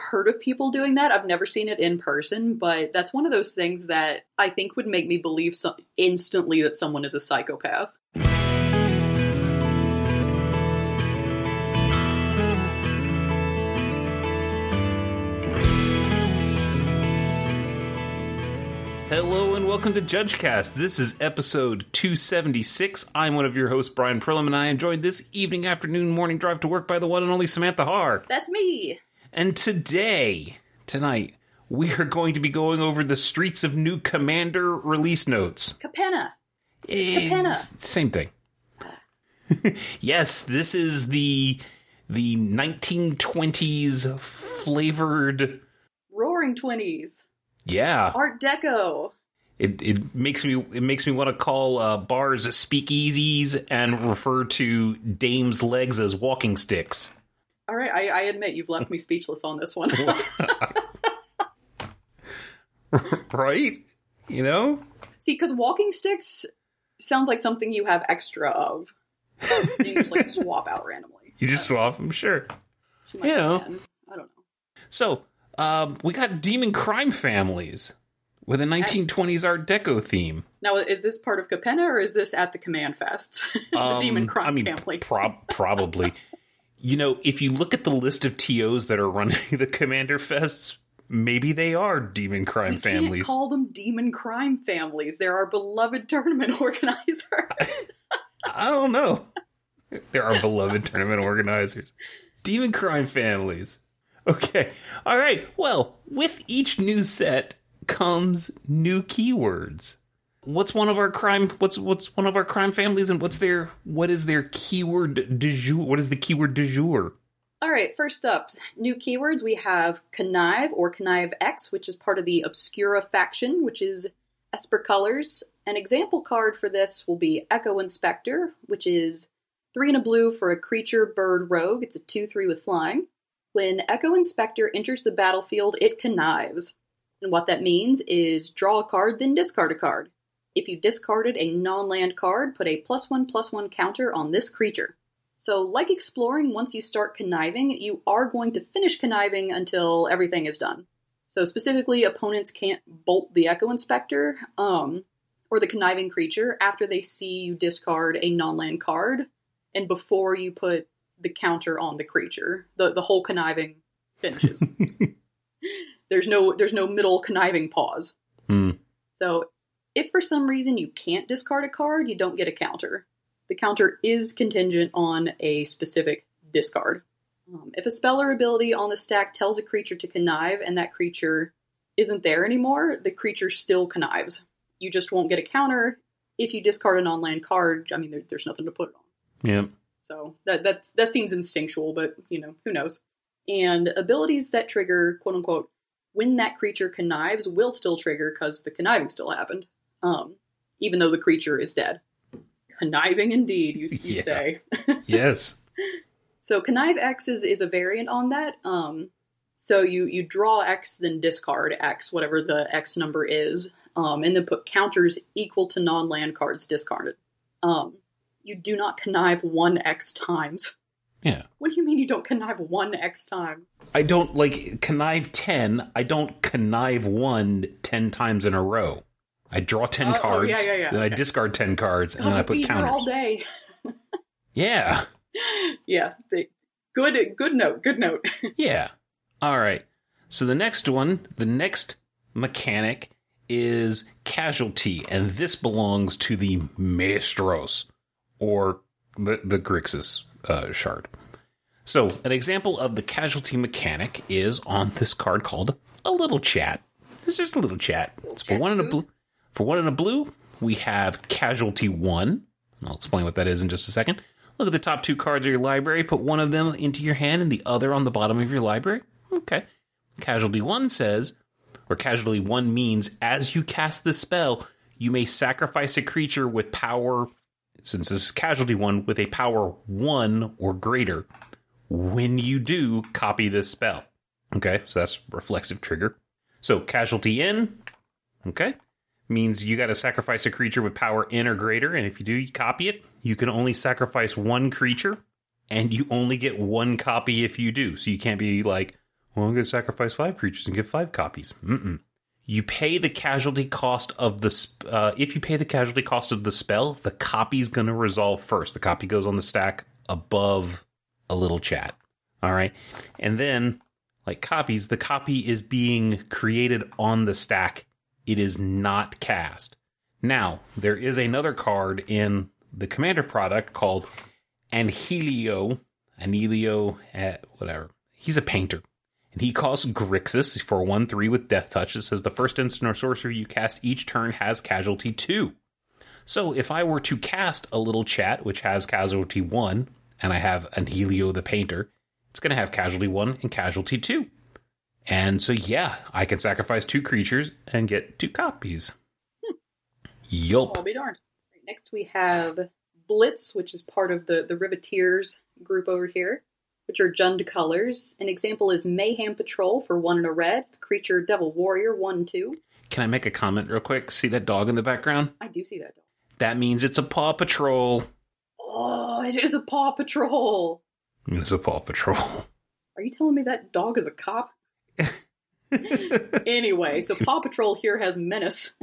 heard of people doing that. I've never seen it in person, but that's one of those things that I think would make me believe so- instantly that someone is a psychopath. Hello and welcome to JudgeCast. This is episode 276. I'm one of your hosts, Brian Prillam, and I am joined this evening, afternoon, morning drive to work by the one and only Samantha Har. That's me. And today, tonight, we are going to be going over the Streets of New Commander release notes. Capenna. Eh, Capenna. Same thing. yes, this is the the 1920s flavored. Roaring Twenties. Yeah, Art Deco. It it makes me it makes me want to call uh, bars speakeasies and refer to dames' legs as walking sticks. All right, I, I admit you've left me speechless on this one. right? You know? See, because walking sticks sounds like something you have extra of. you just like swap out randomly. You just swap them, sure. She you know. 10. I don't know. So, um, we got demon crime families with a 1920s Art Deco theme. Now, is this part of Capenna or is this at the Command Fest? the Um, Demon Crime I mean, families. prob- probably. you know, if you look at the list of TOs that are running the Commander Fests, maybe they are demon crime we families. call them demon crime families. They're our beloved tournament organizers. I don't know. They're our beloved tournament organizers. Demon crime families. Okay. All right. Well, with each new set comes new keywords. What's one of our crime what's what's one of our crime families and what's their what is their keyword du jour? What is the keyword du jour? All right, first up, new keywords. We have Connive or Connive X, which is part of the Obscura faction, which is Esper colors. An example card for this will be Echo Inspector, which is three and a blue for a creature bird rogue. It's a 2 3 with flying. When Echo Inspector enters the battlefield, it connives. And what that means is draw a card, then discard a card. If you discarded a non land card, put a plus one plus one counter on this creature. So, like exploring, once you start conniving, you are going to finish conniving until everything is done. So, specifically, opponents can't bolt the Echo Inspector um, or the conniving creature after they see you discard a non land card and before you put the counter on the creature. The, the whole conniving finishes. there's no there's no middle conniving pause. Hmm. So if for some reason you can't discard a card, you don't get a counter. The counter is contingent on a specific discard. Um, if a spell or ability on the stack tells a creature to connive and that creature isn't there anymore, the creature still connives. You just won't get a counter. If you discard an on-land card, I mean, there, there's nothing to put it on. Yeah. So that that that seems instinctual, but you know, who knows? And abilities that trigger quote unquote when that creature connives will still trigger because the conniving still happened, um, even though the creature is dead. Conniving indeed, you, you Yeah. say. Yes. So connive X is, is a variant on that. Um, so you you draw X, then discard X, whatever the X number is, um, and then put counters equal to non-land cards discarded. Um, you do not connive one X times. Yeah. What do you mean you don't connive one X times? I don't like connive 10. I don't connive 1 10 times in a row. I draw 10 Oh, oh, cards, yeah, yeah, yeah, then I discard 10 cards, and then I put counters. all day. Yeah. yeah, they, good good note. Good note. Yeah. All right. So the next one, the next mechanic is casualty, and this belongs to the Maestros, or the, the Grixis uh, shard. So an example of the casualty mechanic is on this card called a little chat. It's just a little chat. It's for one in a blue. For one in a blue, we have casualty one. I'll explain what that is in just a second. Look at the top two cards of your library. Put one of them into your hand and the other on the bottom of your library. Okay. Casualty 1 says, or Casualty 1 means as you cast the spell, you may sacrifice a creature with power, since this is Casualty 1, with a power 1 or greater. When you do, copy this spell. Okay, so that's reflexive trigger. So Casualty N, okay, means you got to sacrifice a creature with power in or greater, and if you do, you copy it. You can only sacrifice one creature, and you only get one copy if you do. So you can't be like, well, I'm going to sacrifice five creatures and get five copies. Mm-mm. You pay the casualty cost of the sp- uh, if you pay the casualty cost of the spell, the copy's going to resolve first. The copy goes on the stack above a little chat. All right, and then like copies, the copy is being created on the stack. It is not cast. Now there is another card in the commander product called Anhelo, Anhelo, uh, whatever. He's a painter. And he costs Grixis for 1 3 with Death Touch. It says the first instant or sorcery you cast each turn has casualty 2. So if I were to cast a little chat, which has casualty 1, and I have Anhelo the painter, it's going to have casualty 1 and casualty 2. And so, yeah, I can sacrifice two creatures and get two copies. Hmm. Yup. I'll be darned. Right, next we have Blitz, which is part of the, the Riveteers group over here, which are Jund colors. An example is Mayhem Patrol for one and a red, creature Devil Warrior, one, two. Can I make a comment real quick? See that dog in the background? I do see that dog. That means it's a Paw Patrol. Oh, it is a Paw Patrol. It's a Paw Patrol. Are you telling me that dog is a cop? anyway, so Paw Patrol here has Menace.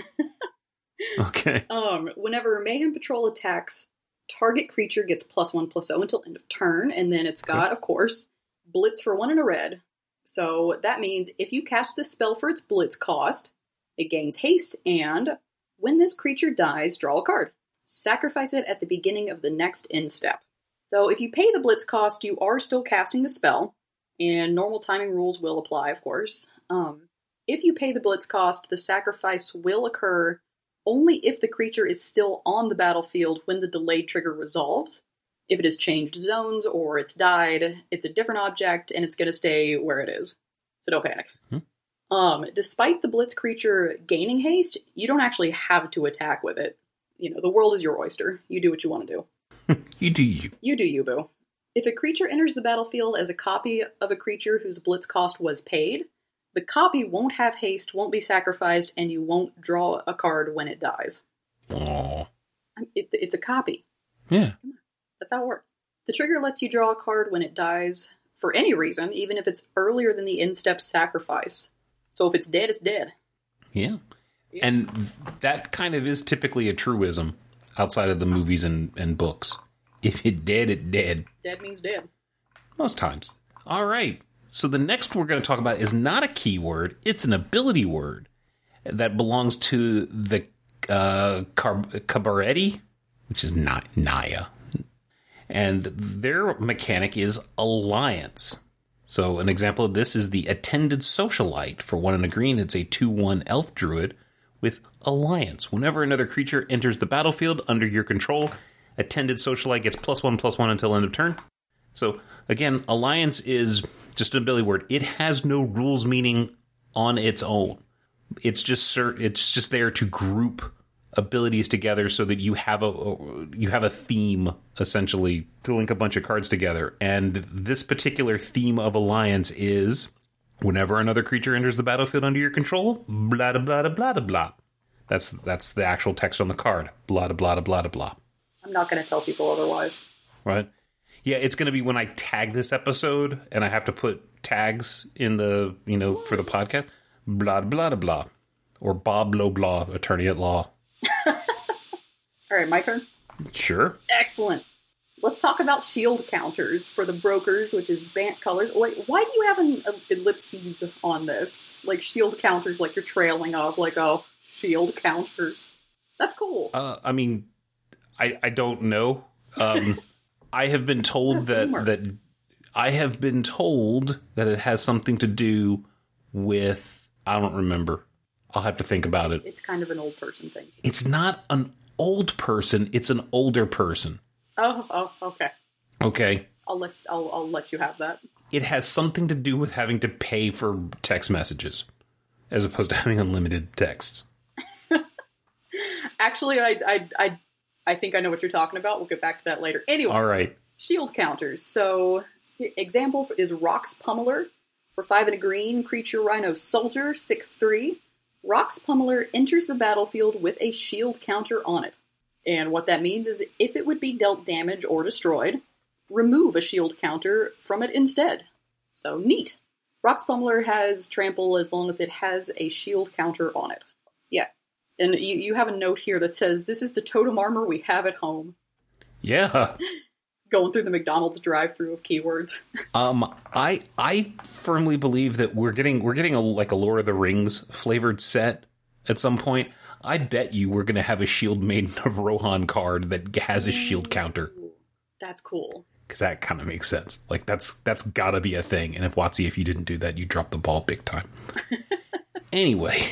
okay. Um, whenever Mayhem Patrol attacks, target creature gets plus one plus zero until end of turn, and then it's got, of course, Blitz for one and a red. So that means if you cast this spell for its Blitz cost, it gains haste, and when this creature dies, draw a card. Sacrifice it at the beginning of the next end step. So if you pay the Blitz cost, you are still casting the spell, and normal timing rules will apply, of course. Um, if you pay the Blitz cost, the sacrifice will occur only if the creature is still on the battlefield when the delayed trigger resolves. If it has changed zones or it's died, it's a different object and it's going to stay where it is. So don't panic. Hmm. Um, despite the Blitz creature gaining haste, you don't actually have to attack with it. You know, the world is your oyster. You do what you want to do. You do you. You do you, boo. If a creature enters the battlefield as a copy of a creature whose blitz cost was paid, the copy won't have haste, won't be sacrificed, and you won't draw a card when it dies. Aww. It, it's a copy. Yeah. That's how it works. The trigger lets you draw a card when it dies for any reason, even if it's earlier than the end step sacrifice. So if it's dead, it's dead. Yeah. And that kind of is typically a truism outside of the movies and, and books. If it dead, it dead. Dead means dead. Most times. All right. So the next we're going to talk about is not a keyword, it's an ability word that belongs to the uh, Car- Cabaretti, which is not Naya. And their mechanic is alliance. So an example of this is the attended socialite. For one in a green, it's a 2 1 elf druid with alliance. Whenever another creature enters the battlefield under your control, attended socialite gets plus one plus one until end of turn. So again, alliance is just an ability word. It has no rules meaning on its own. It's just it's just there to group abilities together so that you have a you have a theme essentially to link a bunch of cards together. And this particular theme of alliance is whenever another creature enters the battlefield under your control, blah blah blah blah blah blah. That's that's the actual text on the card. Blah blah blah blah blah. I'm not going to tell people otherwise. Right? Yeah, it's going to be when I tag this episode and I have to put tags in the, you know, for the podcast. Blah blah blah blah. Or Bob Low Blah, attorney at law. All right, my turn. Sure. Excellent. Let's talk about shield counters for the brokers, which is Bant colors. Wait, why do you have an ellipses on this? Like shield counters, like you're trailing off, like oh, shield counters. That's cool. Uh, I mean, I I don't know. Um, I have been told that that I have been told that it has something to do with I don't remember. I'll have to think about it. It's kind of an old person thing. It's not an old person, it's an older person. Oh, oh, okay. Okay. I'll let I'll, I'll let you have that. It has something to do with having to pay for text messages as opposed to having unlimited texts. Actually, I I I I think I know what you're talking about. We'll get back to that later. Anyway, All right. shield counters. So, example is Rhox Pummeler for five and a green creature rhino soldier six three. Rhox Pummeler enters the battlefield with a shield counter on it, and what that means is if it would be dealt damage or destroyed, remove a shield counter from it instead. So neat. Rhox Pummeler has trample as long as it has a shield counter on it. Yeah. And you, you have a note here that says, This is the totem armor we have at home. Yeah. Going through the McDonald's drive through of keywords. Um, I I firmly believe that we're getting we're getting a like a Lord of the Rings flavored set at some point. I bet you we're gonna have a Shield Maiden of Rohan card that has a shield counter That's cool. because that kind of makes sense. Like that's that's gotta be a thing. And if Watsy, if you didn't do that, you dropped the ball big time. anyway,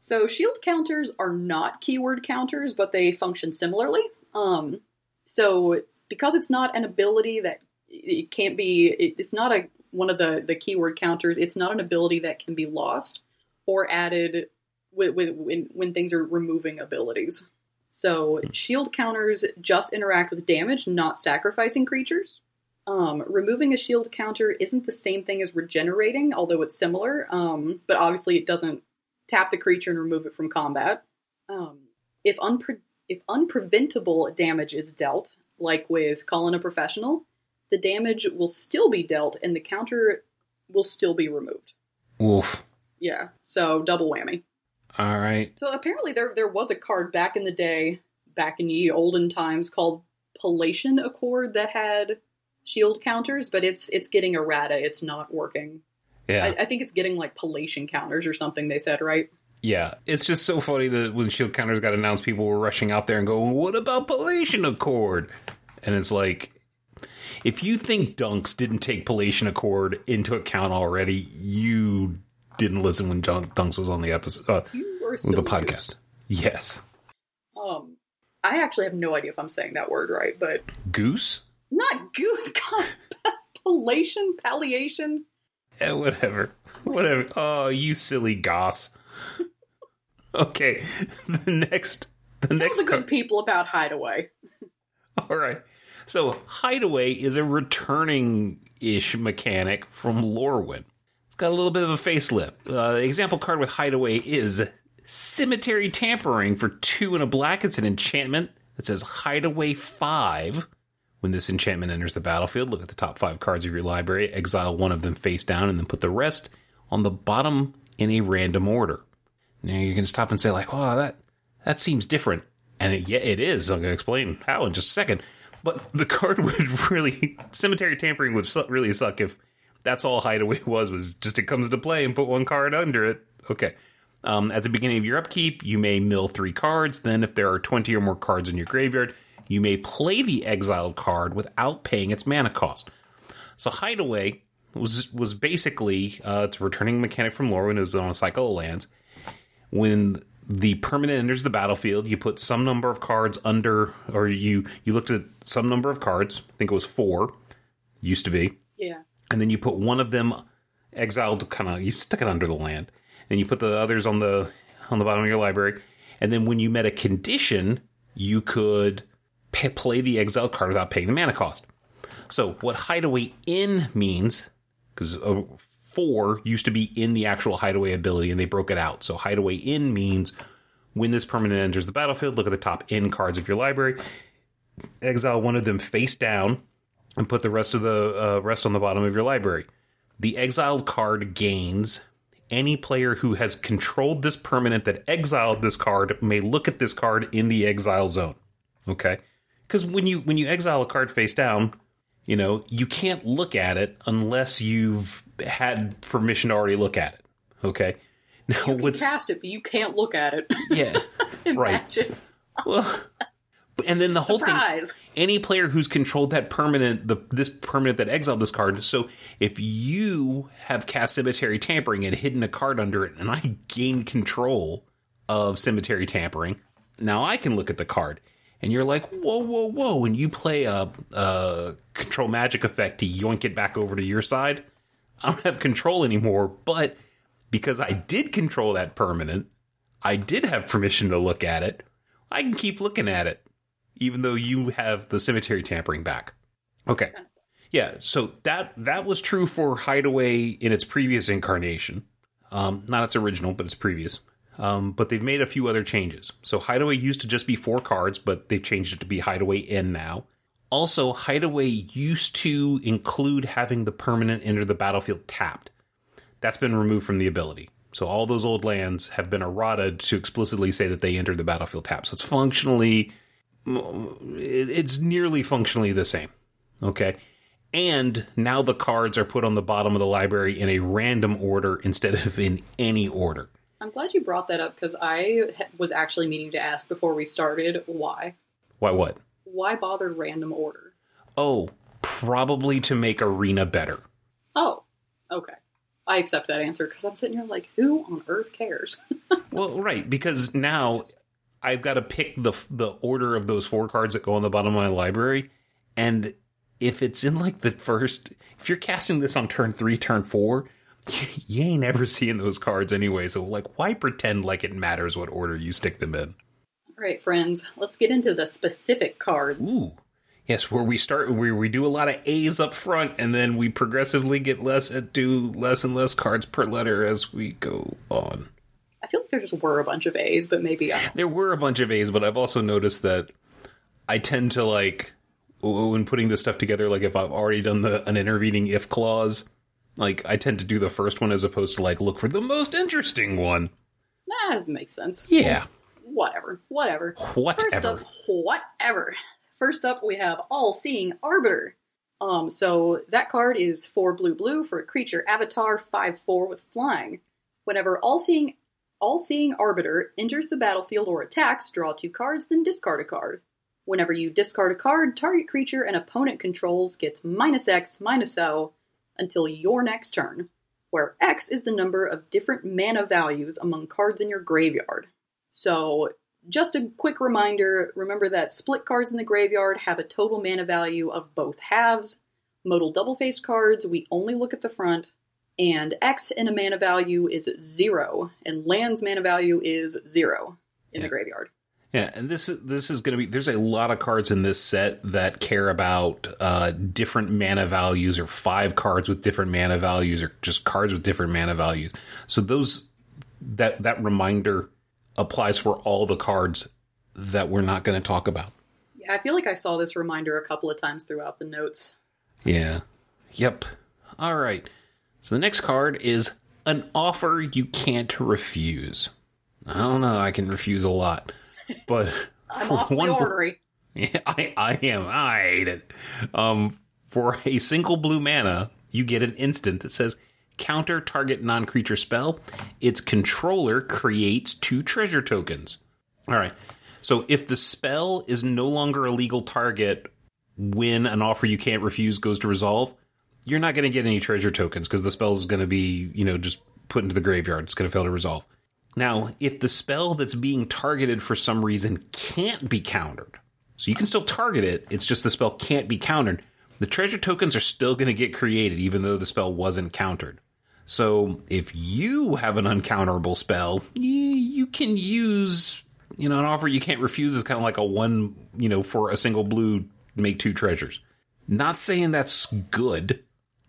So shield counters are not keyword counters, but they function similarly. Um, so because it's not an ability that it can't be, it, it's not a one of the the keyword counters. It's not an ability that can be lost or added with, with when when things are removing abilities. So shield counters just interact with damage, not sacrificing creatures. Um, removing a shield counter isn't the same thing as regenerating, although it's similar. Um, but obviously, it doesn't tap the creature and remove it from combat. Um, if unpre- if unpreventable damage is dealt, like with calling a professional, the damage will still be dealt and the counter will still be removed. oof. Yeah, so double whammy. All right. So apparently there there was a card back in the day, back in ye olden times, called Palatian Accord that had shield counters, but it's it's getting errata. It's not working. Yeah. I, I think it's getting like Palatian counters or something. They said right. Yeah, it's just so funny that when shield counters got announced, people were rushing out there and going, "What about Palatian Accord?" And it's like, if you think Dunks didn't take Palatian Accord into account already, you didn't listen when Junk, Dunks was on the episode, uh, You were with the goose. podcast. Yes, Um, I actually have no idea if I'm saying that word right, but Goose. not goose. God, Palatian, palliation. Eh, whatever, whatever. Oh, you silly goss. Okay, the next, the Tell next the good people about Hideaway. All right. So Hideaway is a returning ish mechanic from Lorwyn. It's got a little bit of a facelift. Uh, the example card with Hideaway is Cemetery Tampering for two and a black. It's an enchantment that says Hideaway 5. When this enchantment enters the battlefield, look at the top five cards of your library, exile one of them face down, and then put the rest on the bottom in a random order. Now you can stop and say, like, "Oh, that that seems different," and it, yeah, it is. I'm going to explain how in just a second. But the card would really cemetery tampering would su- really suck if that's all Hideaway was was just it comes into play and put one card under it. Okay. Um, at the beginning of your upkeep, you may mill three cards. Then, if there are 20 or more cards in your graveyard, you may play the exiled card without paying its mana cost. So, Hideaway was was basically uh, it's a returning mechanic from Lorwyn it was on a cycle of lands. When the permanent enters the battlefield, you put some number of cards under, or you you looked at some number of cards. I think it was four, used to be Yeah. and then you put one of them exiled kind of you stick it under the land and you put the others on the on the bottom of your library and then when you met a condition you could play the exile card without paying the mana cost so what hideaway N means because uh, four used to be in the actual hideaway ability and they broke it out so hideaway N means when this permanent enters the battlefield look at the top in cards of your library exile one of them face down and put the rest of the uh, rest on the bottom of your library. The exiled card gains. Any player who has controlled this permanent that exiled this card may look at this card in the exile zone. Okay, because when you when you exile a card face down, you know you can't look at it unless you've had permission to already look at it. Okay, now You can what's cast it, but you can't look at it. yeah right well, and then the whole thing Surprise. any player who's controlled that permanent the this permanent that exiled this card so if you have cast cemetery tampering and hidden a card under it and i gain control of cemetery tampering now i can look at the card and you're like whoa whoa whoa and you play a, a control magic effect to yoink it back over to your side i don't have control anymore but because i did control that permanent i did have permission to look at it i can keep looking at it even though you have the cemetery tampering back. Okay. Yeah, so that that was true for Hideaway in its previous incarnation. Um, not its original, but its previous. Um, but they've made a few other changes. So Hideaway used to just be four cards, but they've changed it to be Hideaway N now. Also, Hideaway used to include having the permanent enter the battlefield tapped. that's been removed from the ability. So all those old lands have been errata to explicitly say that they entered the battlefield tapped. So it's functionally, it's nearly functionally the same. Okay. And now the cards are put on the bottom of the library in a random order instead of in any order. I'm glad you brought that up because I was actually meaning to ask before we started why. Why what? Why bother random order? Oh, probably to make Arena better. Oh, okay. I accept that answer because I'm sitting here like, who on earth cares? well, right, because now I've got to pick the the order of those four cards that go on the bottom of my library, and if it's in like the first, if you're casting this on turn three, turn four, you ain't ever seeing those cards anyway. So like, why pretend like it matters what order you stick them in? All right, friends, let's get into the specific cards. Ooh. Yes, where we start, where we do a lot of A's up front, and then we progressively get less, and do less and less cards per letter as we go on. I feel like there just were a bunch of A's, but maybe I there were a bunch of A's, but I've also noticed that I tend to like when putting this stuff together. Like if I've already done the an intervening if clause, like I tend to do the first one as opposed to like look for the most interesting one. That makes sense. Yeah. Whatever. Whatever. Whatever. First up, whatever. First up, we have All Seeing Arbiter. Um, so that card is four blue blue for a creature avatar five four with flying. Whenever All Seeing All Seeing Arbiter enters the battlefield or attacks, draw two cards, then discard a card. Whenever you discard a card, target creature an opponent controls gets minus X minus O until your next turn, where X is the number of different mana values among cards in your graveyard. So just a quick reminder remember that split cards in the graveyard have a total mana value of both halves. Modal double faced cards, we only look at the front. And X in a mana value is zero, and land's mana value is zero in yeah. the graveyard. Yeah, and this is this is going to be. There's a lot of cards in this set that care about uh, different mana values, or five cards with different mana values, or just cards with different mana values. So those that that reminder applies for all the cards that we're not going to talk about. Yeah, I feel like I saw this reminder a couple of times throughout the notes. Yeah. Yep. All right. So the next card is an offer you can't refuse. I don't know. I can refuse a lot, but I'm awfully one, ornery. Yeah, I, I am. I hate it. Um, for a single blue mana, you get an instant that says counter target non creature spell, its controller creates two treasure tokens. All right. So if the spell is no longer a legal target when an offer you can't refuse goes to resolve, you're not going to get any treasure tokens because the spell is going to be, you know, just put into the graveyard. It's going to fail to resolve. Now, if the spell that's being targeted for some reason can't be countered, so you can still target it, it's just the spell can't be countered, the treasure tokens are still going to get created even though the spell wasn't countered. So if you have an uncounterable spell, you, can use, you know, an offer you can't refuse is kind of like a one, you know, for a single blue, make two treasures. Not saying that's good.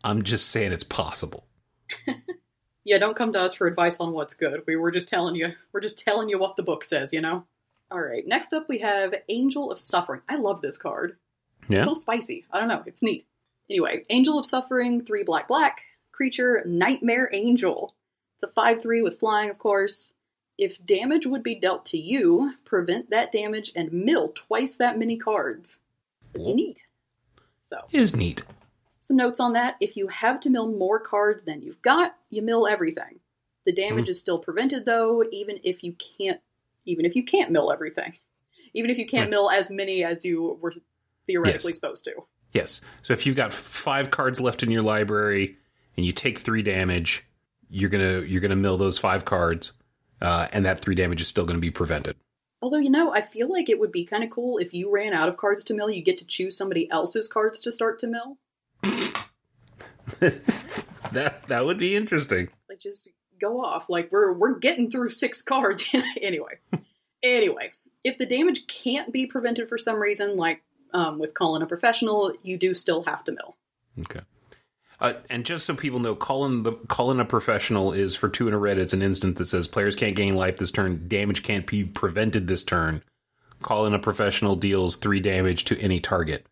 I'm just saying it's possible. yeah, don't come to us for advice on what's good. We were just telling you, we're just telling you what the book says, you know? All right, next up we have Angel of Suffering. I love this card. Yeah. It's so spicy. I don't know. It's neat. Anyway, Angel of Suffering, three black black creature, Nightmare Angel. It's a 5 3 with flying, of course. If damage would be dealt to you, prevent that damage and mill twice that many cards. It's neat. So it is neat. Some notes on that. If you have to mill more cards than you've got, you mill everything. The damage mm. is still prevented though, even if you can't even if you can't mill everything. Even if you can't right. mill as many as you were theoretically yes. supposed to. Yes. So if you've got five cards left in your library and you take three damage, you're gonna you're gonna mill those five cards, uh, and that three damage is still gonna be prevented. Although you know, I feel like it would be kind of cool if you ran out of cards to mill. You get to choose somebody else's cards to start to mill. that that would be interesting. Like just go off. Like we're we're getting through six cards anyway. anyway, if the damage can't be prevented for some reason, like um, with calling a professional, you do still have to mill. Okay. Uh, and just so people know, calling the calling a professional is for two in a red. It's an instant that says players can't gain life this turn. Damage can't be prevented this turn. Calling a professional deals three damage to any target.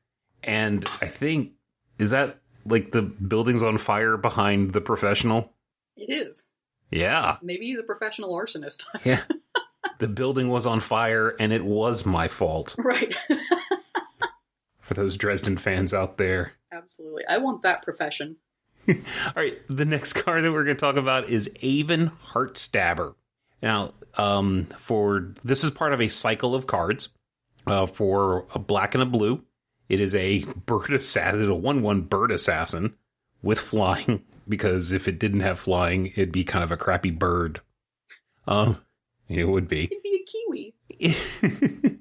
And I think is that like the buildings on fire behind the professional. It is. Yeah. Maybe he's a professional arsonist. Yeah. the building was on fire and it was my fault. right. For those Dresden fans out there. Absolutely. I want that profession. All right, the next card that we're going to talk about is Avon Heartstabber. Now, um, for this is part of a cycle of cards uh, for a black and a blue. It is a bird assassin, a one-one bird assassin with flying. Because if it didn't have flying, it'd be kind of a crappy bird. Um, it would be. It'd be a kiwi.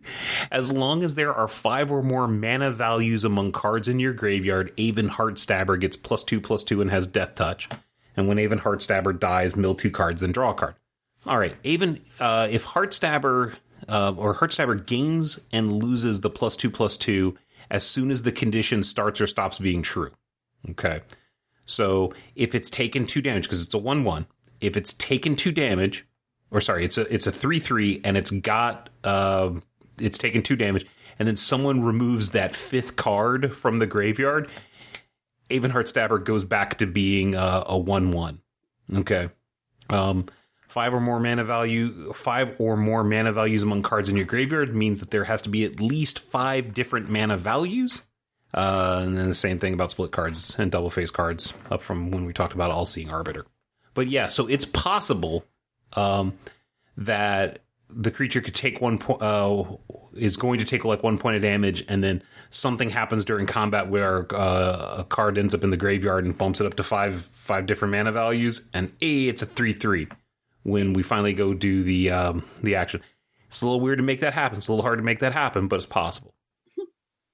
as long as there are five or more mana values among cards in your graveyard, Avon Heartstabber gets plus two, plus two, and has Death Touch. And when Avon Heartstabber dies, mill two cards, then draw a card. All right, Avon, uh, if Heartstabber uh, or Heartstabber gains and loses the plus two, plus two as soon as the condition starts or stops being true. Okay. So if it's taken two damage, because it's a one-one, if it's taken two damage, or sorry, it's a it's a three three, and it's got uh, it's taken two damage, and then someone removes that fifth card from the graveyard. Avon Heartstabber goes back to being uh, a one one. Okay, um, five or more mana value, five or more mana values among cards in your graveyard means that there has to be at least five different mana values. Uh, and then the same thing about split cards and double face cards up from when we talked about all seeing arbiter. But yeah, so it's possible um, that the creature could take one point, uh, is going to take like one point of damage, and then something happens during combat where uh, a card ends up in the graveyard and bumps it up to five five different mana values, and a it's a three three when we finally go do the um, the action. It's a little weird to make that happen. It's a little hard to make that happen, but it's possible.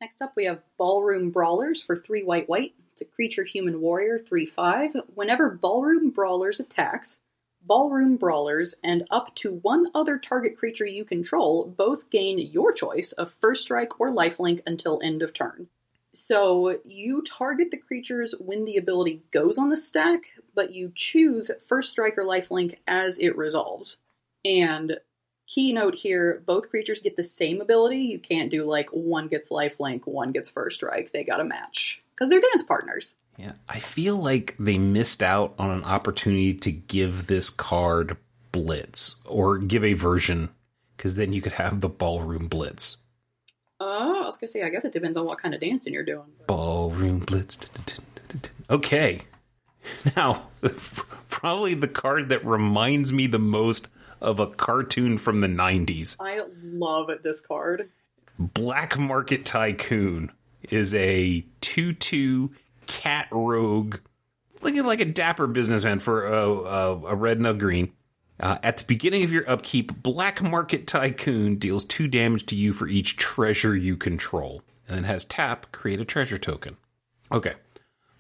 Next up, we have Ballroom Brawlers for 3 white white. It's a creature human warrior, 3 5. Whenever Ballroom Brawlers attacks, Ballroom Brawlers and up to one other target creature you control both gain your choice of First Strike or Lifelink until end of turn. So you target the creatures when the ability goes on the stack, but you choose First Strike or Lifelink as it resolves. And keynote here both creatures get the same ability. You can't do like one gets lifelink, one gets first strike. They got to match because they're dance partners. Yeah, I feel like they missed out on an opportunity to give this card Blitz or give a version because then you could have the Ballroom Blitz. Oh, I was gonna say, I guess it depends on what kind of dancing you're doing. Ballroom Blitz. Okay. Now, probably the card that reminds me the most of a cartoon from the 90s. I love this card. Black Market Tycoon is a 2 2 cat rogue, looking like a dapper businessman for a, a, a red and a green. Uh, at the beginning of your upkeep, Black Market Tycoon deals two damage to you for each treasure you control, and then has tap, create a treasure token. Okay.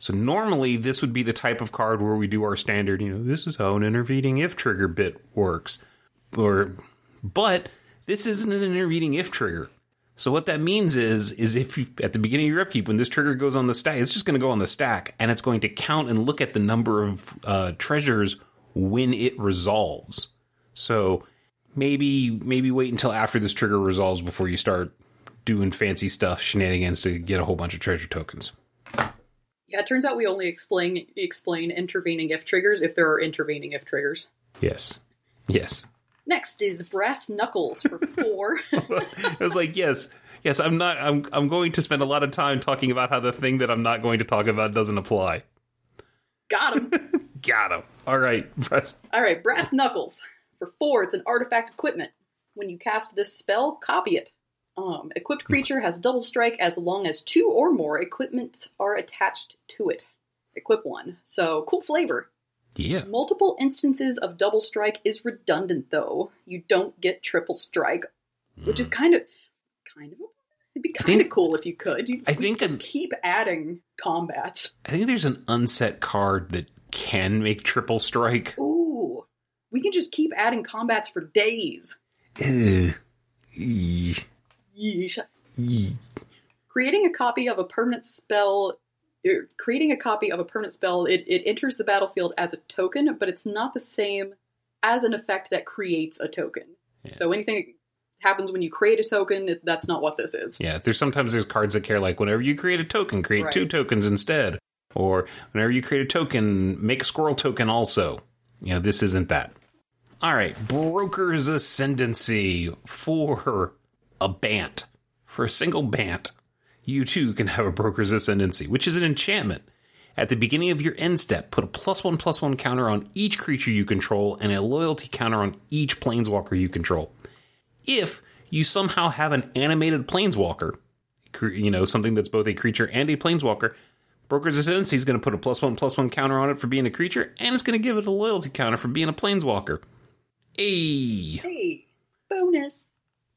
So normally this would be the type of card where we do our standard, you know, this is how an intervening if trigger bit works. Or but this isn't an intervening if trigger. So what that means is is if you, at the beginning of your upkeep when this trigger goes on the stack, it's just going to go on the stack and it's going to count and look at the number of uh, treasures when it resolves. So maybe maybe wait until after this trigger resolves before you start doing fancy stuff, shenanigans to get a whole bunch of treasure tokens. Yeah, it turns out we only explain explain intervening if triggers if there are intervening if triggers. Yes. Yes. Next is Brass Knuckles for four. I was like, yes, yes, I'm not I'm I'm going to spend a lot of time talking about how the thing that I'm not going to talk about doesn't apply. Got him. Got him. All right, brass. All right, Brass Knuckles for four. It's an artifact equipment. When you cast this spell, copy it. Um, equipped creature has double strike as long as two or more equipments are attached to it. Equip one. So cool flavor. Yeah. Multiple instances of double strike is redundant though. You don't get triple strike, which is kind of kind of it'd be kind of cool if you could. You, I think just an- keep adding combat. I think there's an unset card that can make triple strike. Ooh, we can just keep adding combats for days. Yeesh. Creating a copy of a permanent spell. er, Creating a copy of a permanent spell, it, it enters the battlefield as a token, but it's not the same as an effect that creates a token. So anything that happens when you create a token, that's not what this is. Yeah, there's sometimes there's cards that care like whenever you create a token, create Right. two tokens instead. Or whenever you create a token, make a squirrel token also. You know, this isn't that. All right, Broker's Ascendancy for a Bant. For a single Bant, you too can have a Broker's Ascendancy, which is an enchantment. At the beginning of your end step, put a plus one plus one counter on each creature you control and a loyalty counter on each planeswalker you control. If you somehow have an animated planeswalker, you know, something that's both a creature and a planeswalker, Broker's Ascendancy is going to put a plus one plus one counter on it for being a creature, and it's going to give it a loyalty counter for being a planeswalker. Hey! Hey, bonus.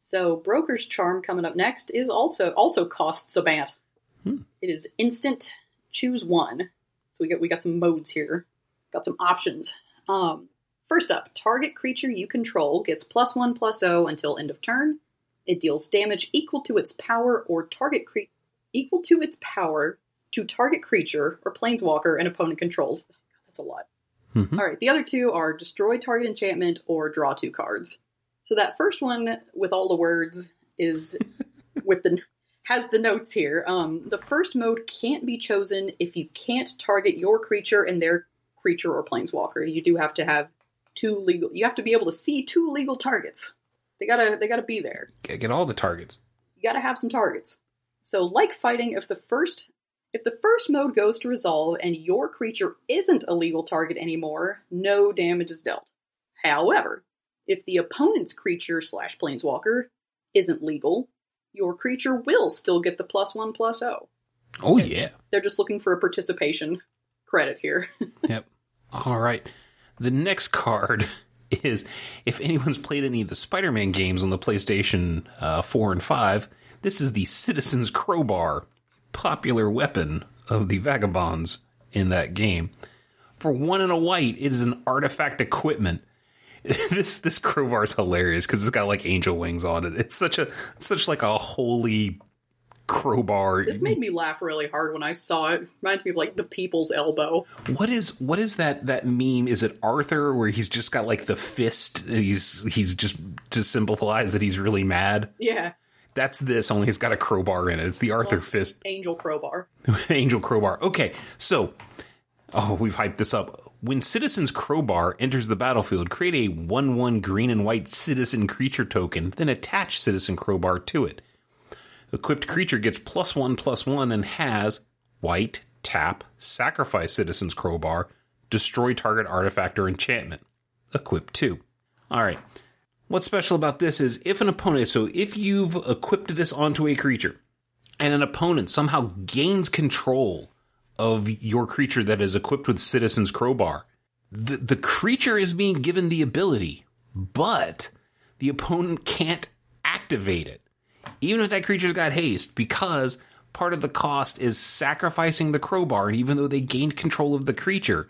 So Broker's Charm coming up next is also also costs a bant. Hmm. It is instant. Choose one. So we got we got some modes here. Got some options. Um, first up, target creature you control gets plus one plus O until end of turn. It deals damage equal to its power or target cre- equal to its power to target creature or planeswalker an opponent controls. That's a lot. Mhm. All right, the other two are destroy target enchantment or draw two cards. So that first one with all the words is with the has the notes here. Um, the first mode can't be chosen if you can't target your creature and their creature or planeswalker. You do have to have two legal. You have to be able to see two legal targets. They gotta they gotta be there. Get get all the targets. You gotta have some targets. So like fighting, if the first if the first mode goes to resolve and your creature isn't a legal target anymore, no damage is dealt. However, if the opponent's creature slash planeswalker isn't legal, your creature will still get the plus one plus O. Oh, yeah. They're just looking for a participation credit here. Yep. All right. The next card is if anyone's played any of the Spider Man games on the PlayStation uh, 4 and 5, this is the Citizen's Crowbar, popular weapon of the Vagabonds in that game. For one and a white, it is an artifact equipment. this this crowbar is hilarious because it's got like angel wings on it. It's such a such like a holy crowbar. this made me laugh really hard when I saw it. Reminds me of like the people's elbow. What is what is that that meme? Is it Arthur where he's just got like the fist? He's he's just to symbolize that he's really mad. Yeah. That's this. Only it's got a crowbar in it. It's the Arthur Well, fist Angel crowbar. angel crowbar. Okay, so oh, we've hyped this up. When Citizen's Crowbar enters the battlefield, create a one-one green and white citizen creature token, then attach Citizen Crowbar to it. Equipped creature gets plus one plus one and has white, tap, sacrifice Citizen's Crowbar, destroy target artifact or enchantment. Equip two. Alright. What's special about this is if an opponent, so if you've equipped this onto a creature, and an opponent somehow gains control of your creature that is equipped with Citizen's Crowbar, the, the creature is being given the ability, but the opponent can't activate it. Even if that creature's got haste, because part of the cost is sacrificing the crowbar, and even though they gained control of the creature,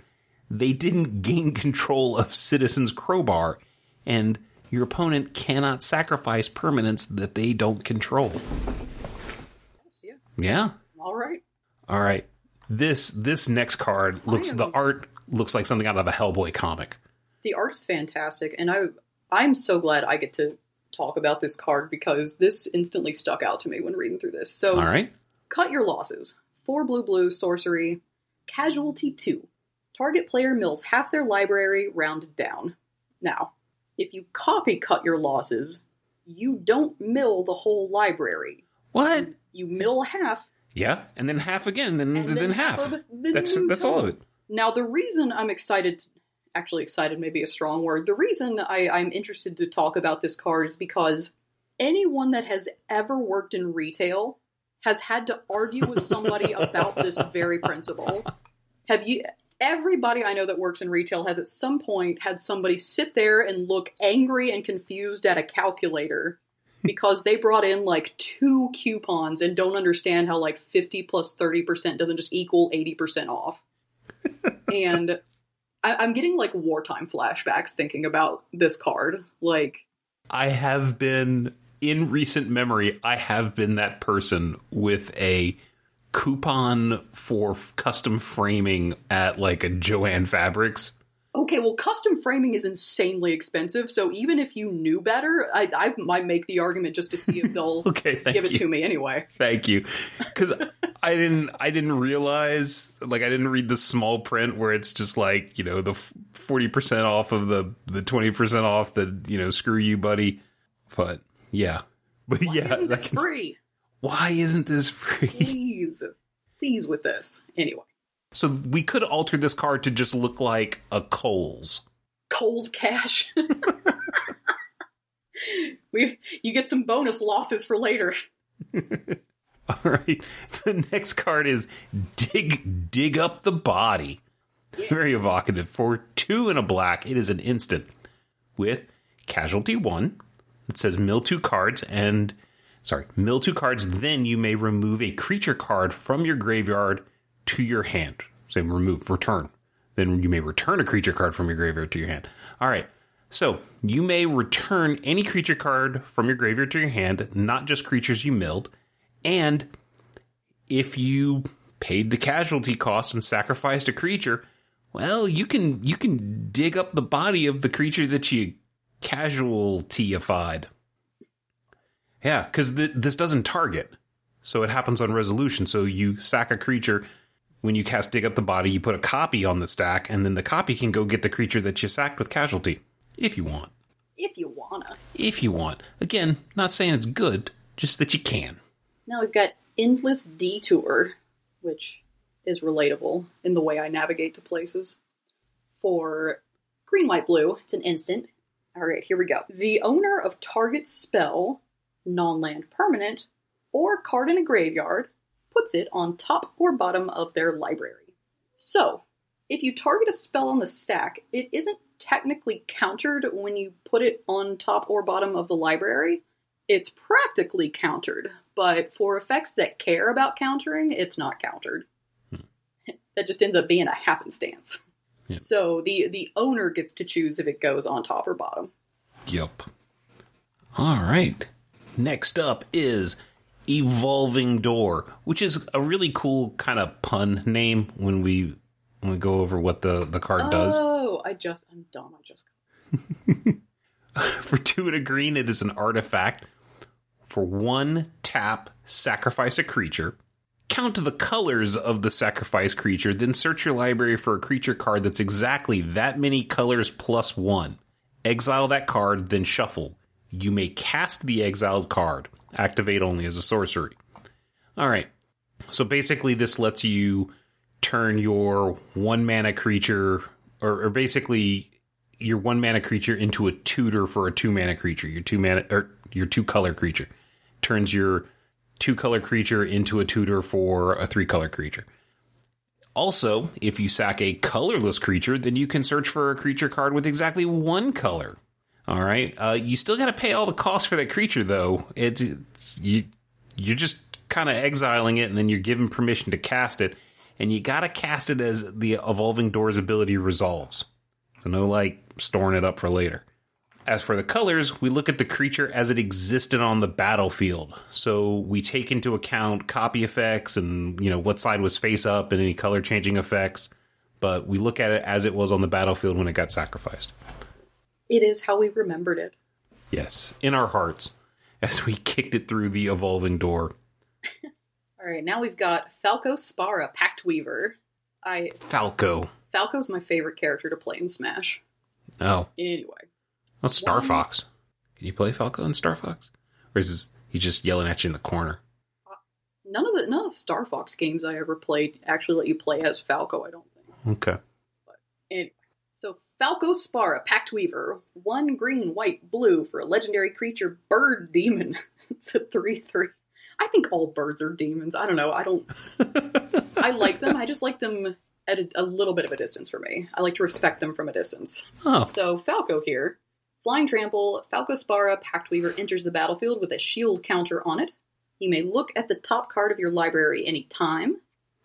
they didn't gain control of Citizen's Crowbar, and your opponent cannot sacrifice permanents that they don't control. Yeah. Yeah. All right. All right. This this next card looks the art looks like something out of a Hellboy comic. The art is fantastic, and I I'm so glad I get to talk about this card because this instantly stuck out to me when reading through this. So All right. cut your losses. Four blue blue sorcery, casualty two. Target player mills half their library rounded down. Now, if you copy cut your losses, you don't mill the whole library. What? You mill half Yeah, and then half again, then then, then half. of the That's new that's all of it. Now, the reason I'm excited, actually excited may be a strong word, the reason I, I'm interested to talk about this card is because anyone that has ever worked in retail has had to argue with somebody about this very principle. Have you? Everybody I know that works in retail has at some point had somebody sit there and look angry and confused at a calculator because they brought in like two coupons and don't understand how like 50 plus 30% doesn't just equal 80% off. and I, I'm getting like wartime flashbacks thinking about this card. Like, I have been in recent memory. I have been that person with a coupon for custom framing at like a Joann Fabrics. Okay, well, custom framing is insanely expensive, so even if you knew better, I, I might make the argument just to see if they'll Okay, give it you. to me anyway. Thank you. Because I didn't I didn't realize like I didn't read the small print where it's just like, you know, the 40% off of the the 20% off the, you know, screw you buddy. But yeah. But Why yeah, isn't that this free? why isn't this free? Please, please with this. Anyway, So we could alter this card to just look like a Coles. Cole's cash. we, you get some bonus losses for later. All right. The next card is dig dig up the body. Very evocative. For two and a black, it is an instant with casualty one. It says mill two cards and sorry, mill two cards. Then you may remove a creature card from your graveyard to your hand. Say remove, return. Then you may return a creature card from your graveyard to your hand. All right. So you may return any creature card from your graveyard to your hand, not just creatures you milled. And if you paid the casualty cost and sacrificed a creature, well, you can you can dig up the body of the creature that you casualtyified. Yeah, because th- this doesn't target, so it happens on resolution. So you sack a creature. When you cast dig up the body, you put a copy on the stack, and then the copy can go get the creature that you sacked with casualty, if you want. If you wanna. If you want. Again, not saying it's good, just that you can. Now we've got Endless Detour, which is relatable in the way I navigate to places. For green, white, blue, it's an instant. All right, here we go. The owner of target spell, non land permanent, or card in a graveyard puts it on top or bottom of their library. So, if you target a spell on the stack, it isn't technically countered when you put it on top or bottom of the library. It's practically countered, but for effects that care about countering, it's not countered. Hmm. that just ends up being a happenstance. Yeah. So the the owner gets to choose if it goes on top or bottom. Yep. All right. Next up is Evolving Door, which is a really cool kind of pun name when we when we go over what the the card does. Oh, I just I'm dumb. I just For two and a green, it is an artifact. For one tap, sacrifice a creature. Count the colors of the sacrificed creature, then search your library for a creature card that's exactly that many colors plus one. Exile that card, then shuffle. You may cast the exiled card. Activate only as a sorcery. All right. So basically, this lets you turn your one mana creature, or, or basically your one mana creature into a tutor for a two mana creature. Your two mana or your two color creature turns your two color creature into a tutor for a three color creature. Also, if you sack a colorless creature, then you can search for a creature card with exactly one color. All right, uh, you still got to pay all the costs for that creature, though. It's, it's you, you're just kind of exiling it, and then you're given permission to cast it, and you got to cast it as the evolving doors ability resolves. So no like storing it up for later. As for the colors, we look at the creature as it existed on the battlefield. So we take into account copy effects and, you know, what side was face up and any color changing effects, but we look at it as it was on the battlefield when it got sacrificed. It is how we remembered it. Yes, in our hearts as we kicked it through the evolving door. All right, now we've got Falco Spara, Pact Weaver. I Falco. Falco's my favorite character to play in Smash. Oh, Anyway, that's Star One- Fox. Can you play Falco in Star Fox? Or is he just yelling at you in the corner? Uh, none of the none of the Star Fox games I ever played actually let you play as Falco. I don't think. Okay. So Falco Spara, Pact Weaver, one green, white, blue for a legendary creature, Bird Demon. it's a three-three. I think all birds are demons. I don't know. I don't. I like them. I just like them at a, a little bit of a distance for me. I like to respect them from a distance. Oh, So Falco here, flying trample, Falco Spara, Pact Weaver enters the battlefield with a shield counter on it. You may look at the top card of your library any time.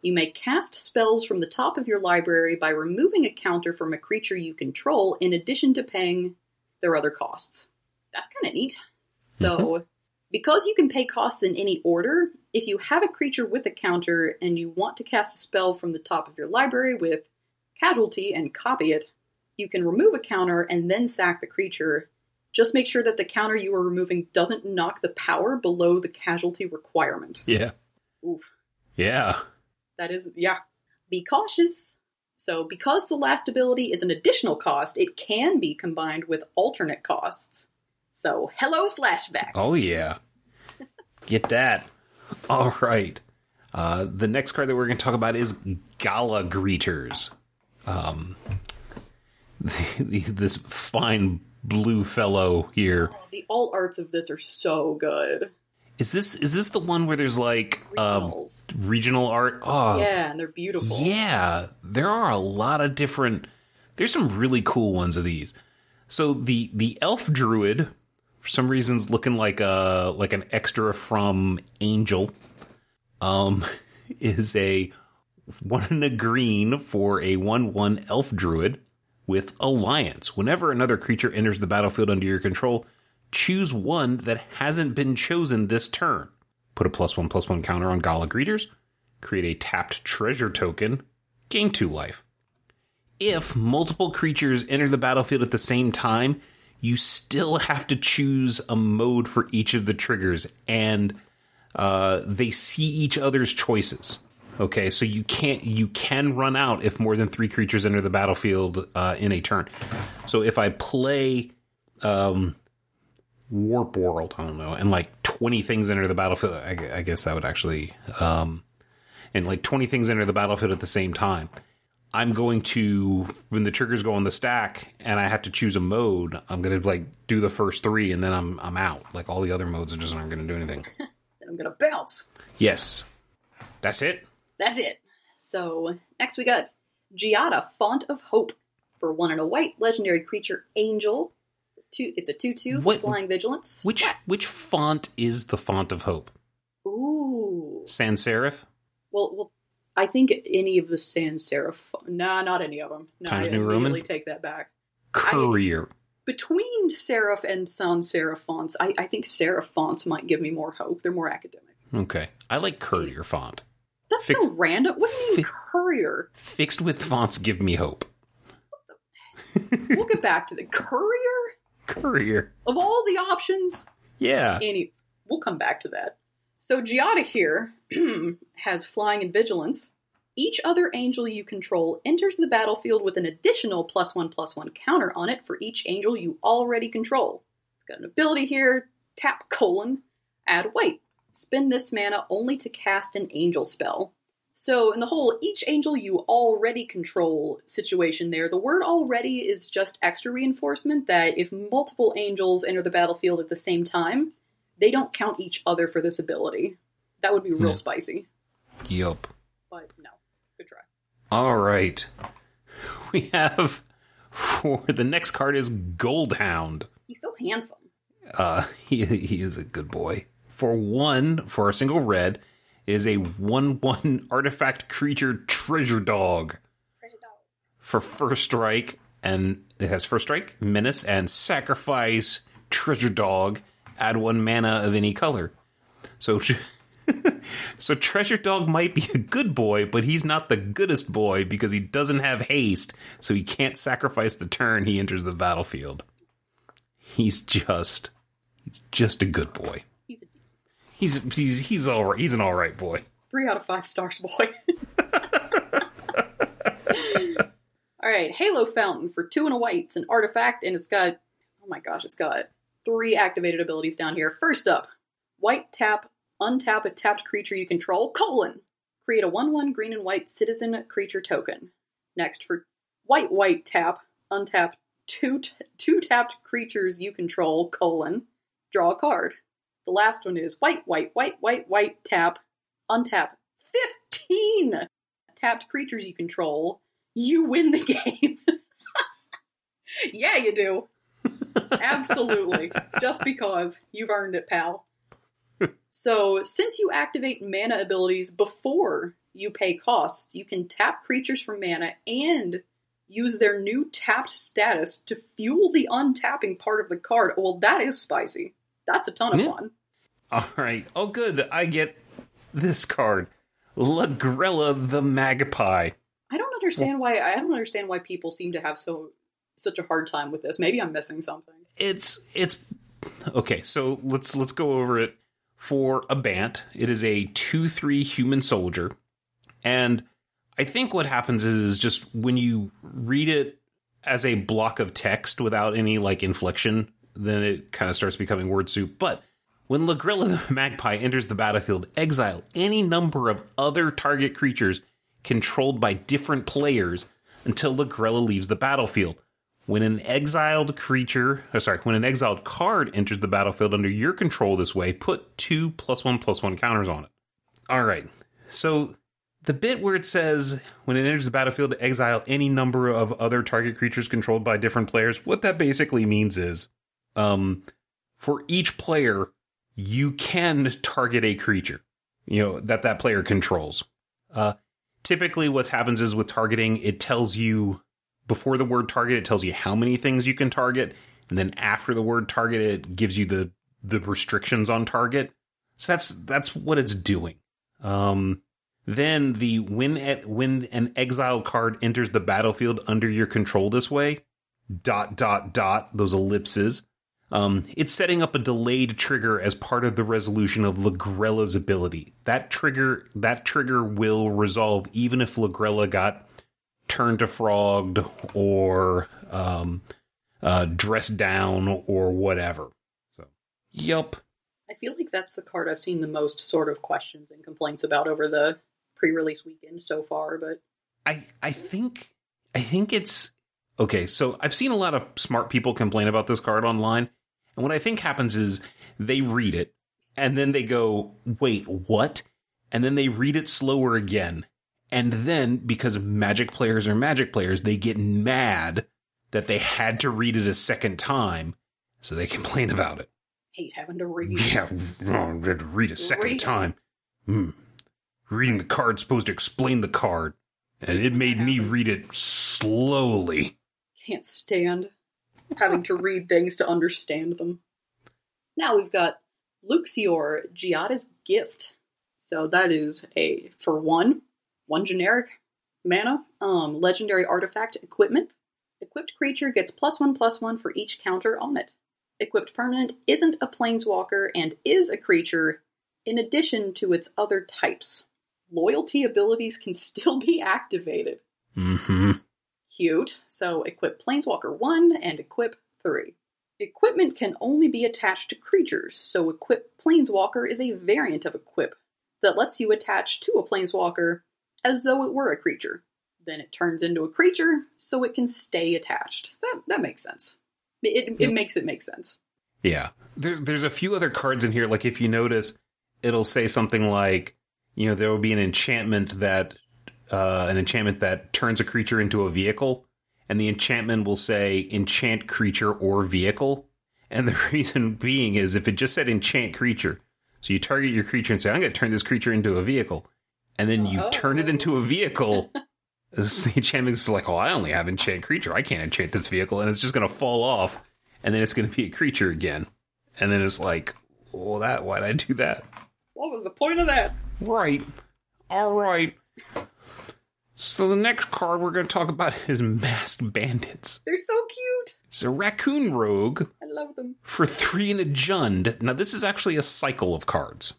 You may cast spells from the top of your library by removing a counter from a creature you control in addition to paying their other costs. That's kind of neat. So, mm-hmm. because you can pay costs in any order, if you have a creature with a counter and you want to cast a spell from the top of your library with casualty and copy it, you can remove a counter and then sack the creature. Just make sure that the counter you are removing doesn't knock the power below the casualty requirement. yeah. Oof. Yeah. That is, yeah. Be cautious. So, because the last ability is an additional cost, it can be combined with alternate costs. So, hello, flashback. Oh, yeah. Get that. All right. Uh, the next card that we're going to talk about is Gala Greeters. Um, this fine blue fellow here. The alt arts of this are so good. Is this is this the one where there's like Regionals. regional art? Oh, yeah, and they're beautiful. Yeah, there are a lot of different. There's some really cool ones of these. So the the elf druid, for some reasons, looking like a like an extra from Angel, um, is a one in a green for a one one elf druid with alliance. Whenever another creature enters the battlefield under your control, choose one that hasn't been chosen this turn. Put a plus one plus one counter on Gala Greeters create a tapped treasure token, gain two life. If multiple creatures enter the battlefield at the same time, you still have to choose a mode for each of the triggers, and uh, they see each other's choices. Okay, so you can't you can run out if more than three creatures enter the battlefield uh, in a turn. So if I play um, Warp World, I don't know, and like twenty things enter the battlefield, I, I guess that would actually um, and like 20 things enter the battlefield at the same time, I'm going to, when the triggers go on the stack and I have to choose a mode, I'm going to like do the first three and then I'm, I'm out. Like all the other modes are just aren't going to do anything. I'm gonna bounce. yes. That's it. That's it. So next we got Giada, Font of Hope, for one and a white legendary creature, Angel. Two, it's a two-two What- flying vigilance. Which, which font is the font of hope? Ooh. Sans serif? Well, well, I think any of the sans serif. Nah, not any of them. No, Times I New Roman? take that back. Courier. Between serif and sans serif fonts, I, I think serif fonts might give me more hope. They're more academic. Okay. I like courier font. That's Fix- so random. What do you mean, Fi- courier? Fixed with fonts give me hope. We'll get back to the courier Courier. of all the options. Yeah. Any, we'll come back to that. So Giada here has flying and vigilance. Each other angel you control enters the battlefield with an additional plus one plus one counter on it for each angel you already control. It's got an ability here: tap colon, add white. Spend this mana only to cast an angel spell. So in the whole each angel you already control situation there, the word already is just extra reinforcement that if multiple angels enter the battlefield at the same time, they don't count each other for this ability. That would be real Yeah. spicy. Yup. But no. Good try. All right. We have for the next card is Goldhound. He's so handsome. Uh, he he is a good boy. For one, for a single red, is a one-one artifact creature treasure dog. For first strike, and it has first strike, menace, and sacrifice treasure dog. Add one mana of any color. So. So Treasure Dog might be a good boy, but he's not the goodest boy because he doesn't have haste, so he can't sacrifice the turn he enters the battlefield. He's just he's just a good boy. He's. He's he's all right. He's an all right boy. Three out of five stars, boy. All right, Halo Fountain for two and a white. It's an artifact, and it's got oh my gosh, it's got three activated abilities down here. First up, white tap, untap a tapped creature you control. Colon, create a one-one green and white citizen creature token. Next, for white white tap, untap two t- two tapped creatures you control. Colon, draw a card. The last one is white white white white white tap, untap 15 tapped creatures you control, you win the game. yeah, you do. Absolutely. Just because you've earned it, pal. So, since you activate mana abilities before you pay costs, you can tap creatures for mana and use their new tapped status to fuel the untapping part of the card. Well, that is spicy. That's a ton of Yeah. fun. All right. Oh, good. I get this card, Lagrella the Magpie. I don't understand why I don't understand why people seem to have so such a hard time with this. Maybe I'm missing something. It's it's okay. So let's let's go over it. for a Bant. It is a 2 3 human soldier. And I think what happens is, is just when you read it as a block of text without any like inflection, then it kind of starts becoming word soup. But when Lagrella the Magpie enters the battlefield, exile any number of other target creatures controlled by different players until Lagrella leaves the battlefield. When an exiled creature, oh, sorry, when an exiled card enters the battlefield under your control this way, put two plus one plus one counters on it. All right. So the bit where it says when it enters the battlefield exile any number of other target creatures controlled by different players, what that basically means is um, for each player, you can target a creature, you know, that that player controls. Uh, typically what happens is with targeting, it tells you before the word target, it tells you how many things you can target, and then after the word target, it gives you the the restrictions on target. So that's that's what it's doing. Um, then the when at, when an exiled card enters the battlefield under your control this way, dot dot dot those ellipses. Um, it's setting up a delayed trigger as part of the resolution of Lagrella's ability. That trigger that trigger will resolve even if Lagrella got turned to frogged or um, uh, dressed down or whatever. So, yup. I feel like that's the card I've seen the most sort of questions and complaints about over the pre-release weekend so far, but I I think I think it's okay. So I've seen a lot of smart people complain about this card online, and what I think happens is they read it and then they go, "Wait, what?" And then they read it slower again, and then because magic players are magic players, they get mad that they had to read it a second time, so they complain about it. hate having to read. Yeah, to read a second Read. time. Hmm. Reading the card's supposed to explain the card, and it made me read it slowly. Can't stand having to read things to understand them. Now we've got Luxior, Giada's Gift. So that is a for one, one generic mana, um, legendary artifact equipment. Equipped creature gets plus one plus one for each counter on it. Equipped permanent isn't a planeswalker and is a creature in addition to its other types. Loyalty abilities can still be activated. Mm-hmm. Cute. So equip Planeswalker 1 and equip 3. Equipment can only be attached to creatures, so equip Planeswalker is a variant of equip that lets you attach to a Planeswalker as though it were a creature. Then it turns into a creature, so it can stay attached. That, that makes sense. It, it, Yep. makes it make sense. Yeah. There, there's a few other cards in here. Like if you notice, it'll say something like, you know, there will be an enchantment that, uh, an enchantment that turns a creature into a vehicle, and the enchantment will say enchant creature or vehicle. And the reason being is if it just said enchant creature, so you target your creature and say, I'm going to turn this creature into a vehicle, and then you turn it Oh. into a vehicle. the enchantment is like, oh, I only have enchant creature. I can't enchant this vehicle, and it's just going to fall off, and then it's going to be a creature again. And then it's like, well, that why'd I do that? What was the point of that? Right. All right. So the next card we're going to talk about is Masked Bandits. They're so cute. It's a raccoon rogue I love them. for three and a jund. Now this is actually a cycle of cards,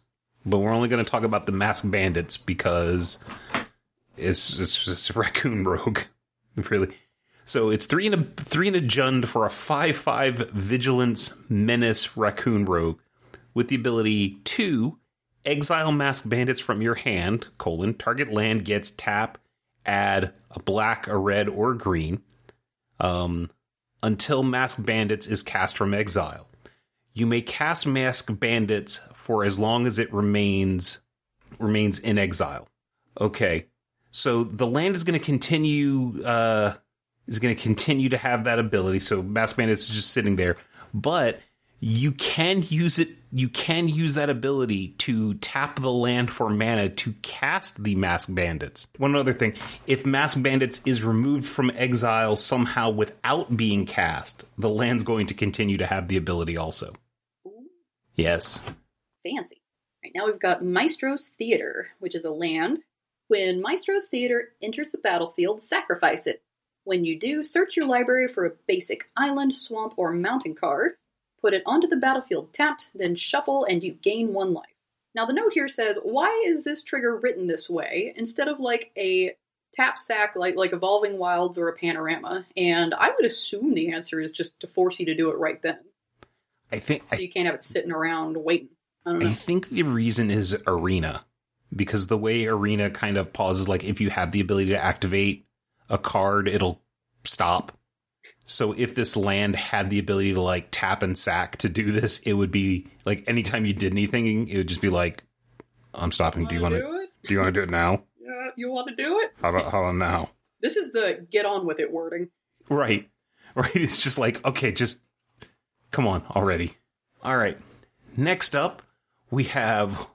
but we're only going to talk about the Masked Bandits because it's it's just a raccoon rogue, really. So it's three and a three and a jund for a five five vigilance menace raccoon rogue with the ability to exile masked bandits from your hand. Colon target land gets tap, add a black, a red, or green. Um, until Mask bandits is cast from exile. You may cast Mask bandits for as long as it remains remains in exile. Okay, so the land is going to continue uh, is going to continue to have that ability. So Mask bandits is just sitting there, but you can use it. You can use that ability to tap the land for mana to cast the Mask bandits. One other thing: if Mask bandits is removed from exile somehow without being cast, the land's going to continue to have the ability also. Ooh. Yes. fancy. Right now we've got Maestro's Theater, which is a land. When Maestro's Theater enters the battlefield, sacrifice it. When you do, search your library for a basic island, swamp, or mountain card. Put it onto the battlefield tapped, then shuffle, and you gain one life. Now, the note here says, why is this trigger written this way instead of like a tap sack like, like Evolving Wilds or a Panorama? And I would assume the answer is just to force you to do it right then. I think So I, you can't have it sitting around waiting. I don't I think the reason is arena because the way arena kind of pauses like if you have the ability to activate a card it'll stop so if this land had the ability to like tap and sack to do this it would be like anytime you did anything it would just be like i'm stopping do you want to do it? do you want to do it now Yeah, you want to do it? how about how about now This is the get on with it wording. Right. Right. It's just like, okay, just come on already. All right. Next up, we have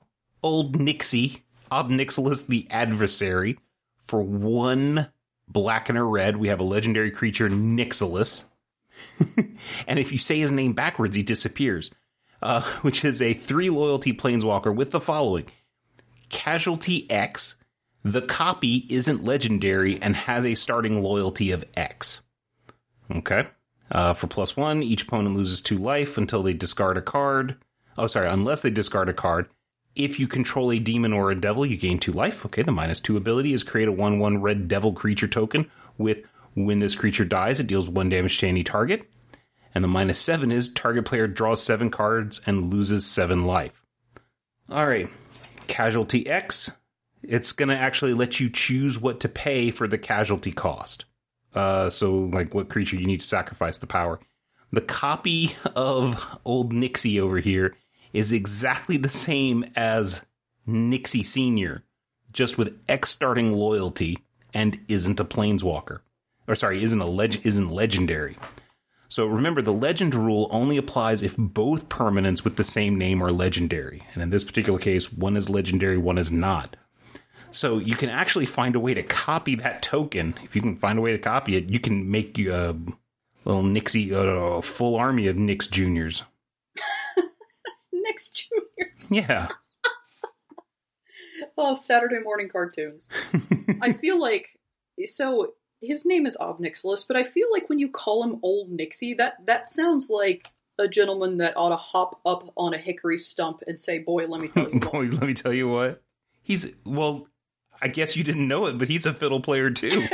Old Nixie, Ob Nixilis the Adversary. For one black and a red, we have a legendary creature, Nixilis. and if you say his name backwards, he disappears, uh, which is a three loyalty planeswalker with the following Casualty X. The copy isn't legendary and has a starting loyalty of X. Okay. Uh, for plus one, each opponent loses two life until they discard a card. Oh, sorry, unless they discard a card. If you control a demon or a devil, you gain two life. Okay, the minus two ability is create a 1 1 red devil creature token with when this creature dies, it deals one damage to any target. And the minus seven is target player draws seven cards and loses seven life. All right, Casualty X. It's going to actually let you choose what to pay for the casualty cost. Uh, so, like, what creature you need to sacrifice the power. The copy of old Nixie over here is exactly the same as Nixie Senior, just with X starting loyalty and isn't a planeswalker. Or sorry, isn't a leg- isn't legendary. So remember, the legend rule only applies if both permanents with the same name are legendary. And in this particular case, one is legendary, one is not. So you can actually find a way to copy that token. If you can find a way to copy it, you can make a little Nixie, uh, a full army of Nix Juniors. Juniors. Yeah. Oh, Saturday morning cartoons. I feel like so his name is Ob Nixilis, but I feel like when you call him Old Nixie, that that sounds like a gentleman that ought to hop up on a hickory stump and say, "Boy, let me tell you." Boy, let me tell you what. He's, well, I guess you didn't know it, but he's a fiddle player too.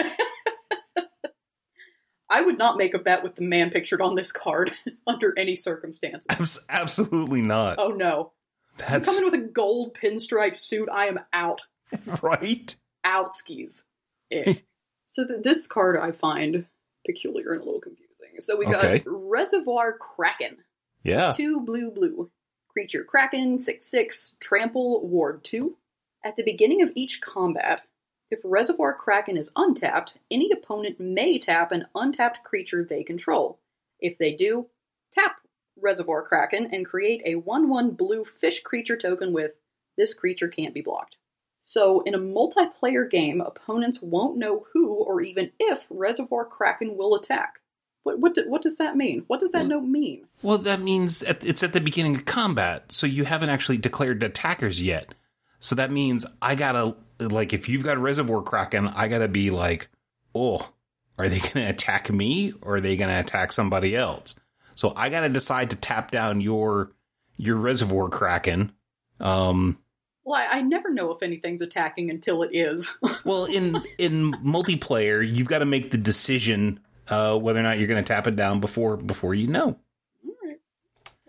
I would not make a bet with the man pictured on this card under any circumstances. Abs- absolutely not. Oh no! I'm That's coming with a gold pinstripe suit. I am out. right. Out skis. Eh. so th- this card I find peculiar and a little confusing. So we got Okay. Reservoir Kraken. Yeah. Two blue blue. Creature Kraken, 6 6, Trample, Ward 2. At the beginning of each combat, if Reservoir Kraken is untapped, any opponent may tap an untapped creature they control. If they do, tap Reservoir Kraken and create a 1 1 blue fish creature token with this creature can't be blocked. So, in a multiplayer game, opponents won't know who or even if Reservoir Kraken will attack. What, what, do- what does that mean? What does that note mean? Well, that means at, it's at the beginning of combat, so you haven't actually declared attackers yet. So that means I gotta, like, if you've got a Reservoir Kraken, I gotta be like, oh, are they gonna attack me or are they gonna attack somebody else? So I gotta decide to tap down your your Reservoir Kraken. Um, Well, I, I never know if anything's attacking until it is. well, in in multiplayer, you've got to make the decision uh, whether or not you're gonna tap it down before before you know. all right,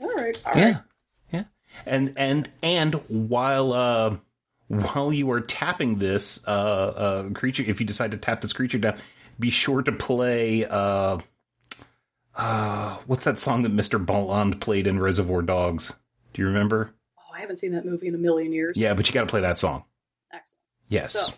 all right, all yeah right. yeah and and and while uh while you are tapping this uh uh creature if you decide to tap this creature down be sure to play uh uh what's that song that mr blonde played in reservoir dogs do you remember Oh, I haven't seen that movie in a million years. yeah but you got to play that song Excellent. yes So,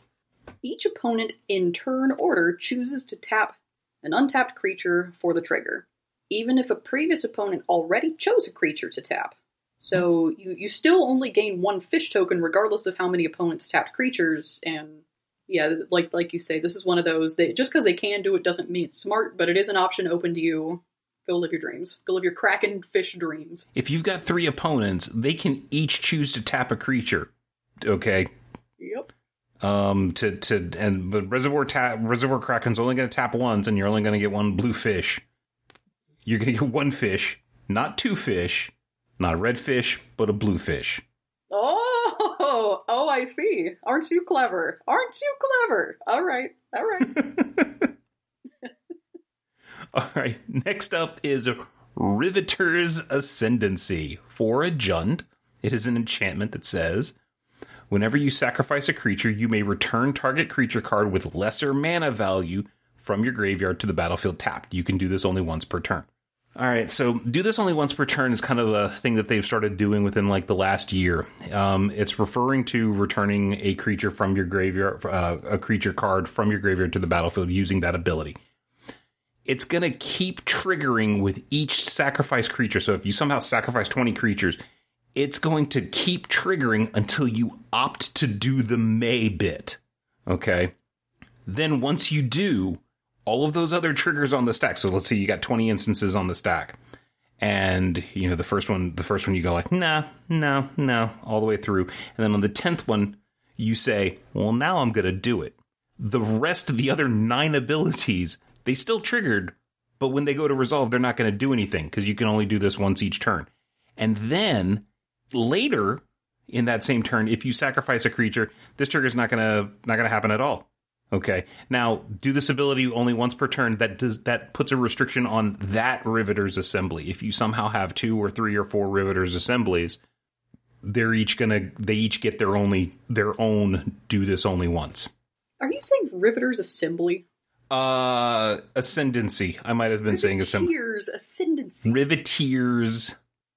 each opponent in turn order chooses to tap an untapped creature for the trigger, even if a previous opponent already chose a creature to tap. So you, you still only gain one fish token regardless of how many opponents tapped creatures, and yeah, like like you say, this is one of those that just because they can do it doesn't mean it's smart, but it is an option open to you. Go live your dreams. Go live your kraken fish dreams. if you've got three opponents they can each choose to tap a creature okay Yep. um to to and but reservoir tap reservoir kraken's only going to tap once and you're only going to get one blue fish you're going to get one fish not two fish not a red fish but a blue fish Oh, oh, I see. Aren't you clever? Aren't you clever? All right, all right. All right. Next up is Riveter's Ascendancy. For a Jund, it is an enchantment that says whenever you sacrifice a creature, you may return target creature card with lesser mana value from your graveyard to the battlefield tapped. You can do this only once per turn. All right, so do this only once per turn is kind of a thing that they've started doing within like the last year. Um, it's referring to returning a creature from your graveyard, uh, a creature card from your graveyard to the battlefield using that ability it's going to keep triggering with each sacrifice creature. So if you somehow sacrifice 20 creatures, it's going to keep triggering until you opt to do the May bit. Okay. Then once you do, all of those other triggers on the stack. So let's say you got 20 instances on the stack. And, you know, the first one, the first one you go like, nah, no, no, all the way through. And then on the 10th one, you say, well, now I'm to do it. The rest of the other nine abilities they still triggered, but when they go to resolve, they're not to do anything because you can only do this once each turn. And then later in that same turn, if you sacrifice a creature, this trigger is not to not to happen at all. Okay. Now, do this ability only once per turn. That does that puts a restriction on that riveter's assembly. If you somehow have two or three or four riveters assemblies, they're each gonna they each get their only their own do this only once. Are you saying riveters assembly? Uh, ascendancy. I might have been saying ascendancy. Riveteers, ascendancy. Riveteers.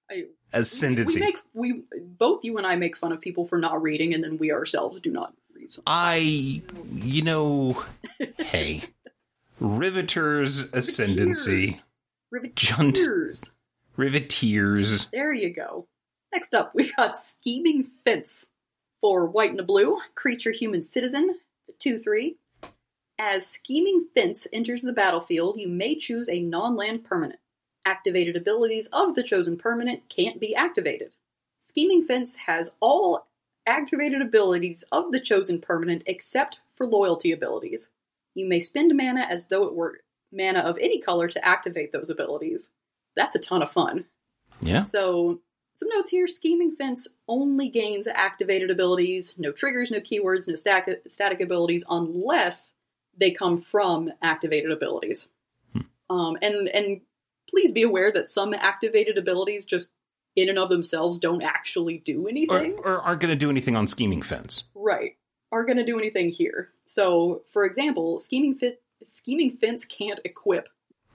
I, ascendancy. We, we, make we both you and I make fun of people for not reading, and then we ourselves do not Something. I, you know, hey, riveters ascendancy. Riveteers. Riveteers. There you go. Next up, we got scheming fence for white and a blue creature human citizen. Two three. As Scheming Fence enters the battlefield, you may choose a non land permanent. Activated abilities of the chosen permanent can't be activated. Scheming Fence has all activated abilities of the chosen permanent except for loyalty abilities. You may spend mana as though it were mana of any color to activate those abilities. That's a ton of fun. Yeah. So, some notes here Scheming Fence only gains activated abilities, no triggers, no keywords, no static, static abilities, unless they come from activated abilities. Hmm. Um, and and please be aware that some activated abilities just in and of themselves don't actually do anything or, or aren't going to do anything on scheming fence. Right, aren't going to do anything here. So, for example, scheming fit scheming fence can't equip.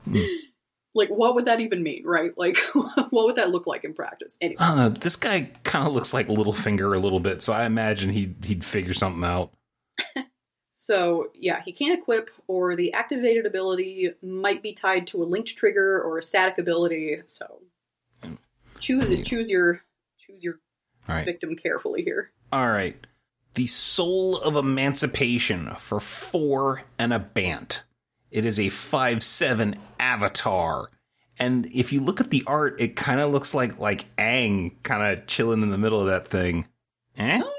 Hmm. like, what would that even mean, right? Like, what would that look like in practice? Anyway, I don't know. This guy kind of looks like Littlefinger a little bit, so I imagine he'd he'd figure something out. So, yeah, he can't equip, or the activated ability might be tied to a linked trigger or a static ability. So, choose choose your choose your victim carefully here. All right, the Soul of Emancipation for four and a Bant. It is a five seven avatar, and if you look at the art, it kind of looks like like Aang kind of chilling in the middle of that thing. Eh? Oh,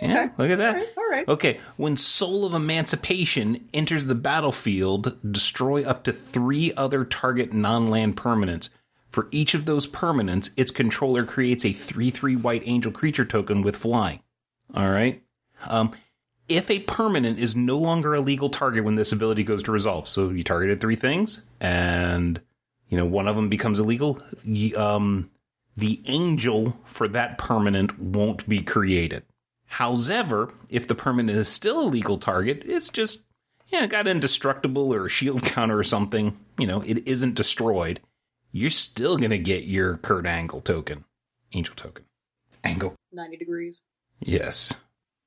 yeah, okay. look at that. All right, all right. Okay, when Soul of Emancipation enters the battlefield, destroy up to three other target non land permanents. For each of those permanents, its controller creates a 3 3 white angel creature token with flying. All right? Um, if a permanent is no longer a legal target when this ability goes to resolve, so you targeted three things, and you know one of them becomes illegal, um, the angel for that permanent won't be created. However, if the permanent is still a legal target, it's just, yeah, got indestructible or a shield counter or something, you know, it isn't destroyed, you're still going to get your Kurt Angle token. Angel token. Angle. 90 degrees. Yes.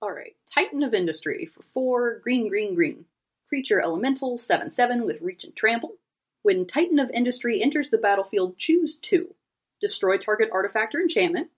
All right. Titan of Industry for 4, green, green, green. Creature Elemental, 7 7 with Reach and Trample. When Titan of Industry enters the battlefield, choose 2. Destroy target artifact or enchantment.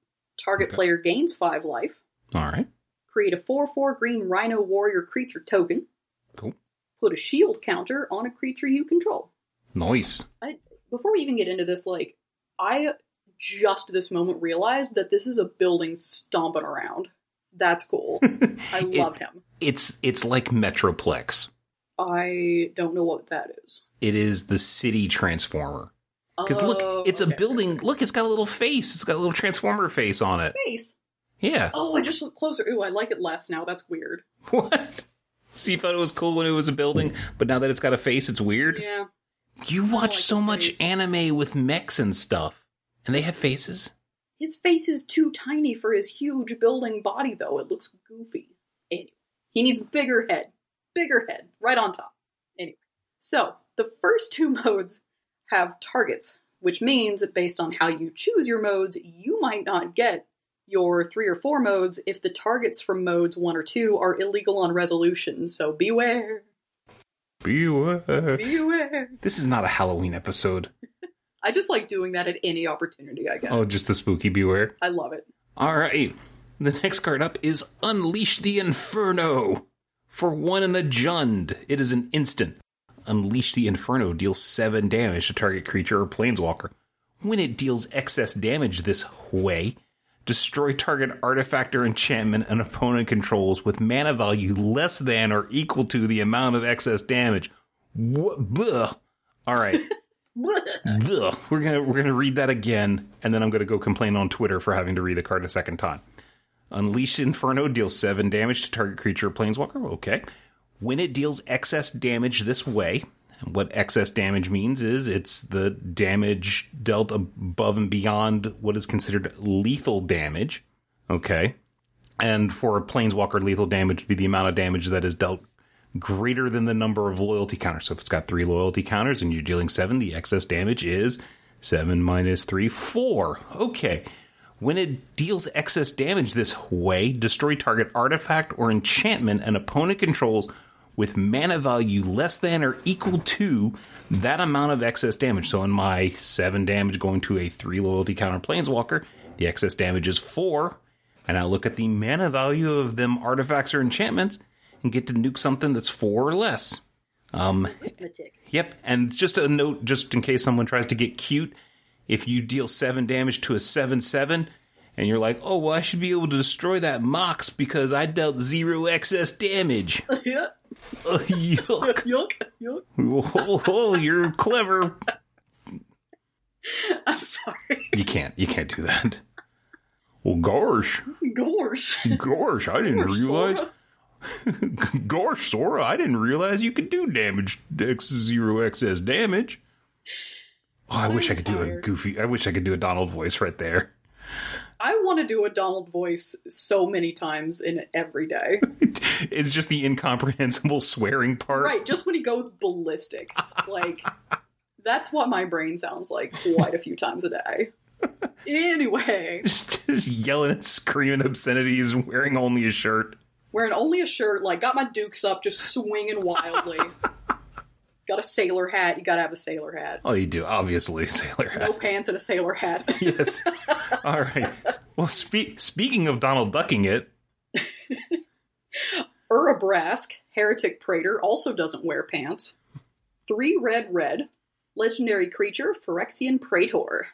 Target okay. player gains 5 life. All right create a 4 4 green Rhino Warrior creature token. Cool. Put a shield counter on a creature you control. Nice. I, before we even get into this, like, I just this moment realized that this is a building stomping around. That's cool. I love it, him. It's it's like Metroplex. I don't know what that is. It is the city transformer. Because look, oh, it's okay. a building. Look, it's got a little face. It's got a little transformer face on it. Face. Yeah. Oh, I just looked closer. Ooh, I like it less now. That's weird. What? So you thought it was cool when it was a building, but now that it's got a face, it's weird? Yeah. You watch like so much face. anime with mechs and stuff, and they have faces. His face is too tiny for his huge building body, though. It looks goofy. Anyway, he needs bigger head. Bigger head, right on top. Anyway, so the first two modes have targets, which means that based on how you choose your modes, you might not get your three or four modes if the targets from modes one or two are illegal on resolution. So beware, Beware. beware. This is not a Halloween episode. I just like doing that at any opportunity I get. Oh, just the spooky beware. I love it. All right. The next card up is Unleash the Inferno. For one and a Jund, it is an instant. Unleash the Inferno deals 7 damage to target creature or planeswalker. When it deals excess damage this way, destroy target artifact or enchantment an opponent controls with mana value less than or equal to the amount of excess damage. What? Bleh. All right. We're gonna we're gonna read that again, and then I'm gonna go complain on Twitter for having to read a card a second time. Unleash Inferno deals seven damage to target creature or planeswalker. Okay. When it deals excess damage this way, and what excess damage means is it's the damage dealt above and beyond what is considered lethal damage. Okay. And for a planeswalker, lethal damage would be the amount of damage that is dealt greater than the number of loyalty counters. So if it's got three loyalty counters and you're dealing seven, the excess damage is seven minus three, four. Okay. When it deals excess damage this way, destroy target artifact or enchantment an opponent controls with mana value less than or equal to that amount of excess damage. So in my seven damage going to a three loyalty counter planeswalker, the excess damage is four. And I look at the mana value of them artifacts or enchantments and get to nuke something that's four or less. Um. Yep, and just a note, just in case someone tries to get cute, if you deal seven damage to a seven seven, and you're like, oh well, I should be able to destroy that mox because I dealt zero excess damage. yuck! Yuck. Yuck. oh, you're clever. I'm sorry. You can't, you can't do that. Well, gosh, Gosh. gosh, I didn't Gosh, realize. Sora. Gosh, Sora, I didn't realize you could do damage X zero excess damage. Oh, I wish I could do a goofy. I wish I could do a Donald voice right there. I want to do a Donald voice so many times in every day. It's just the incomprehensible swearing part. right, just when he goes ballistic. Like, that's what my brain sounds like quite a few times a day. Anyway, Just, just yelling and screaming obscenities, wearing only a shirt. wearing only a shirt, like, got my dukes up, just swinging wildly. got a sailor hat. You gotta have a sailor hat. Oh, you do, obviously, sailor hat. No pants and a sailor hat. Yes. All right. Well, spe- speaking of Donald ducking it, Urabrask, Heretic Praetor, also doesn't wear pants. Three red red. Legendary creature, Phyrexian Praetor.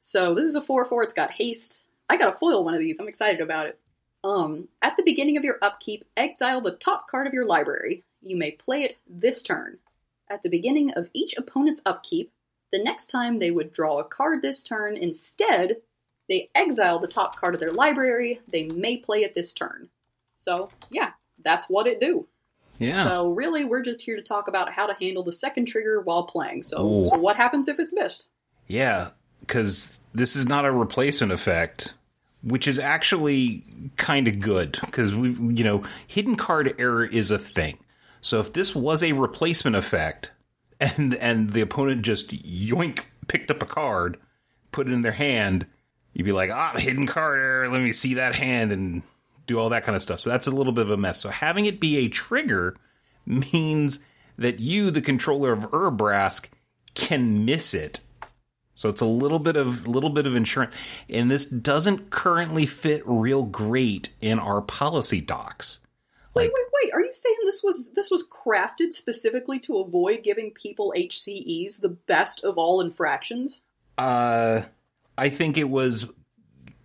So this is a 4 4. It's got haste. I got to foil one of these. I'm excited about it. Um, at the beginning of your upkeep, exile the top card of your library. You may play it this turn. At the beginning of each opponent's upkeep, the next time they would draw a card this turn, instead, they exile the top card of their library. They may play it this turn. So, yeah, that's what it do. yeah. So really, we're just here to talk about how to handle the second trigger while playing. So, Ooh. so what happens if it's missed? Yeah, because this is not a replacement effect, which is actually kind of good because we, you know, hidden card error is a thing. So if this was a replacement effect, and and the opponent just yoink picked up a card, put it in their hand, you'd be like, ah, hidden card. Let me see that hand and do all that kind of stuff. So that's a little bit of a mess. So having it be a trigger means that you, the controller of Urabrask, can miss it. So it's a little bit of little bit of insurance, and this doesn't currently fit real great in our policy docs. Like, wait, wait! Are you saying this was this was crafted specifically to avoid giving people HCEs the best of all infractions? uh, I think it was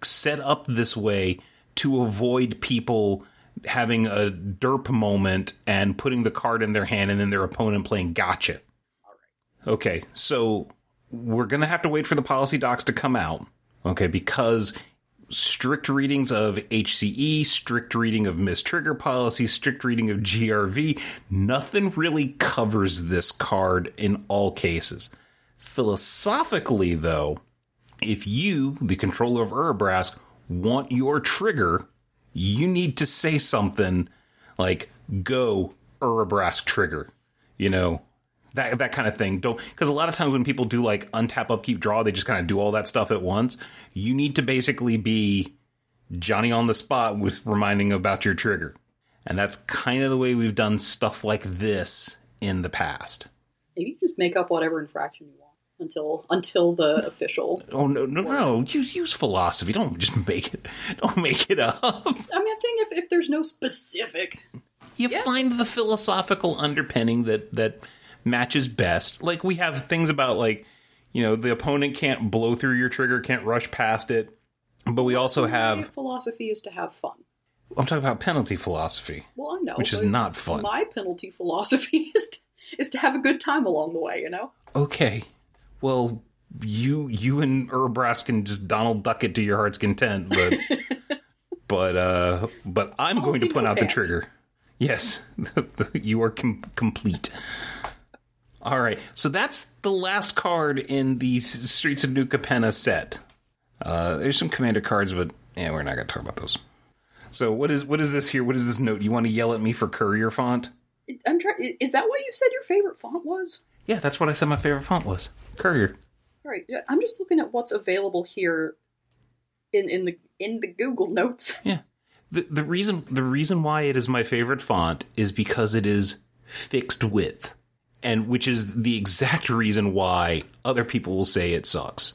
set up this way to avoid people having a derp moment and putting the card in their hand, and then their opponent playing gotcha. Okay, so we're gonna have to wait for the policy docs to come out. Okay, because strict readings of HCE, strict reading of mistrigger policy, strict reading of GRV. Nothing really covers this card in all cases. Philosophically, though, if you, the controller of Urabrask, want your trigger, you need to say something like "Go Urabrask trigger," you know, that that kind of thing. Don't because a lot of times when people do like untap, upkeep, draw, they just kind of do all that stuff at once. You need to basically be Johnny on the spot with reminding about your trigger, and that's kind of the way we've done stuff like this in the past. Maybe you just make up whatever infraction you want until until the official. Oh no no no! Use use philosophy. Don't just make it. Don't make it up. I mean, I'm saying if, if there's no specific, You Yeah. find the philosophical underpinning that that matches best. Like we have things about like you know the opponent can't blow through your trigger, can't rush past it. But we also my have. philosophy is to have fun. I'm talking about penalty philosophy. Well, I know, Which is not fun. My penalty philosophy is to, is to have a good time along the way. You know. Okay, well you you and Urabrask can just Donald Duck it to your heart's content, but but uh but I'm going to put no out the trigger. Yes, you are com- complete. All right, so that's the last card in the Streets of New Capenna set. Uh, there's some commander cards, but yeah, we're not going to talk about those. So what is what is this here? What is this note? You want to yell at me for courier font? I'm trying. Is that what you said your favorite font was? Yeah, that's what I said my favorite font was. Courier. All right. I'm just looking at what's available here in in the in the Google Notes. Yeah. The the reason the reason why it is my favorite font is because it is fixed width. And which is the exact reason why other people will say it sucks.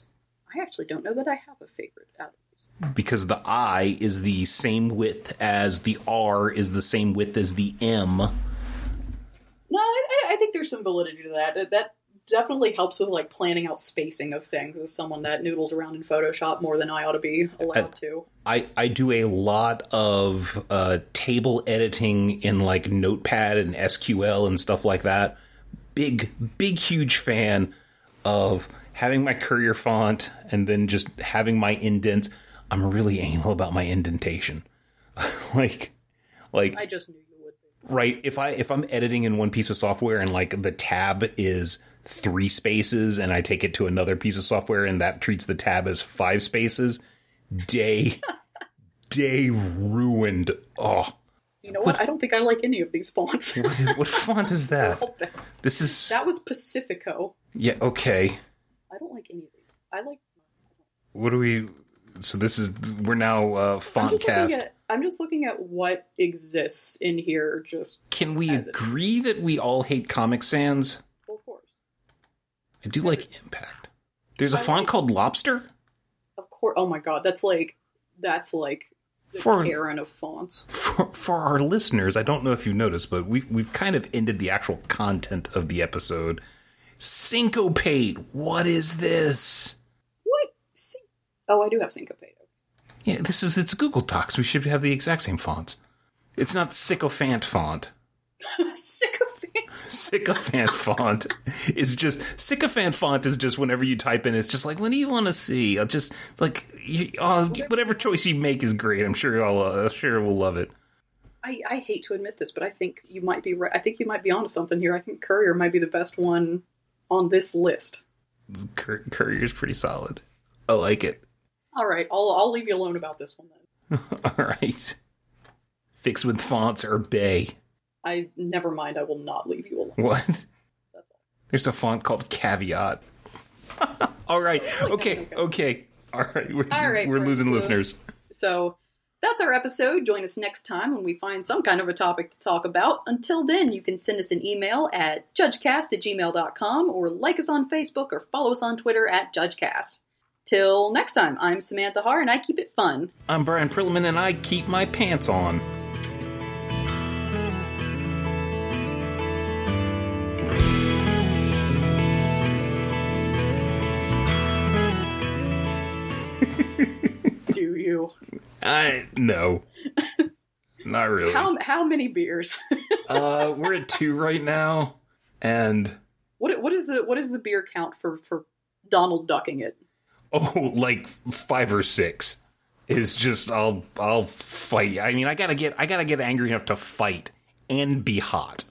I actually don't know that I have a favorite out of these. Because the I is the same width as the R is the same width as the M. No, I, I- I think there's some validity to that. That- definitely helps with like planning out spacing of things. As someone that noodles around in Photoshop more than I ought to be allowed to. I, I do a lot of uh, table editing in like Notepad and SQL and stuff like that. Big, big, huge fan of having my courier font and then just having my indents. I'm really anal about my indentation. like, like I just knew you would be. right if i if i'm editing in one piece of software and like the tab is three spaces and i take it to another piece of software and that treats the tab as five spaces day day ruined oh You know what? I don't think I like any of these fonts. what font is that this is that was Pacifico. yeah okay I don't like any of these. I like. what do we so this is we're now uh I'm font cast at. I'm just looking at what exists in here. Just can we agree that we all hate comic sans well, of course, i do like impact there's a I font like- called lobster of course. Oh my god, that's like that's like For- Karen of fonts. for, for our listeners, I don't know if you noticed, but we've we've kind of ended the actual content of the episode. Syncopate. What is this? What? Oh, I do have syncopate. Yeah, this is it's Google Docs. We should have the exact same fonts. It's not the sycophant font. Sycophant. Sycophant font is just sycophant font is just whenever you type in, it's just like, what do you want to see? I'll just like, you, oh, whatever choice you make is great. I'm sure I'll, uh, I'm sure we'll love it. I, I hate to admit this, but I think you might be right. I think you might be onto something here. I think Courier might be the best one on this list. Cur- Courier's pretty solid. I like it. All right, I'll I'll leave you alone about this one then. All right. Fixed width fonts or bay. I never mind. I will not leave you alone. What? That's all. There's a font called Caveat. All right. Okay. Okay. All right. We're, All right, we're losing so- listeners. So that's our episode. Join us next time when we find some kind of a topic to talk about. Until then, you can send us an email at judgecast at gmail.com or like us on Facebook or follow us on Twitter at judgecast. Till next time, I'm Samantha Har and I keep it fun. I'm Brian Prillaman and I keep my pants on. Do you? I no. Not really. How how many beers? uh, we're at two right now, and what what is the what is the beer count for for Donald ducking it? oh, like five or six. is just I'll I'll fight. I mean, I gotta get I gotta get angry enough to fight and be hot.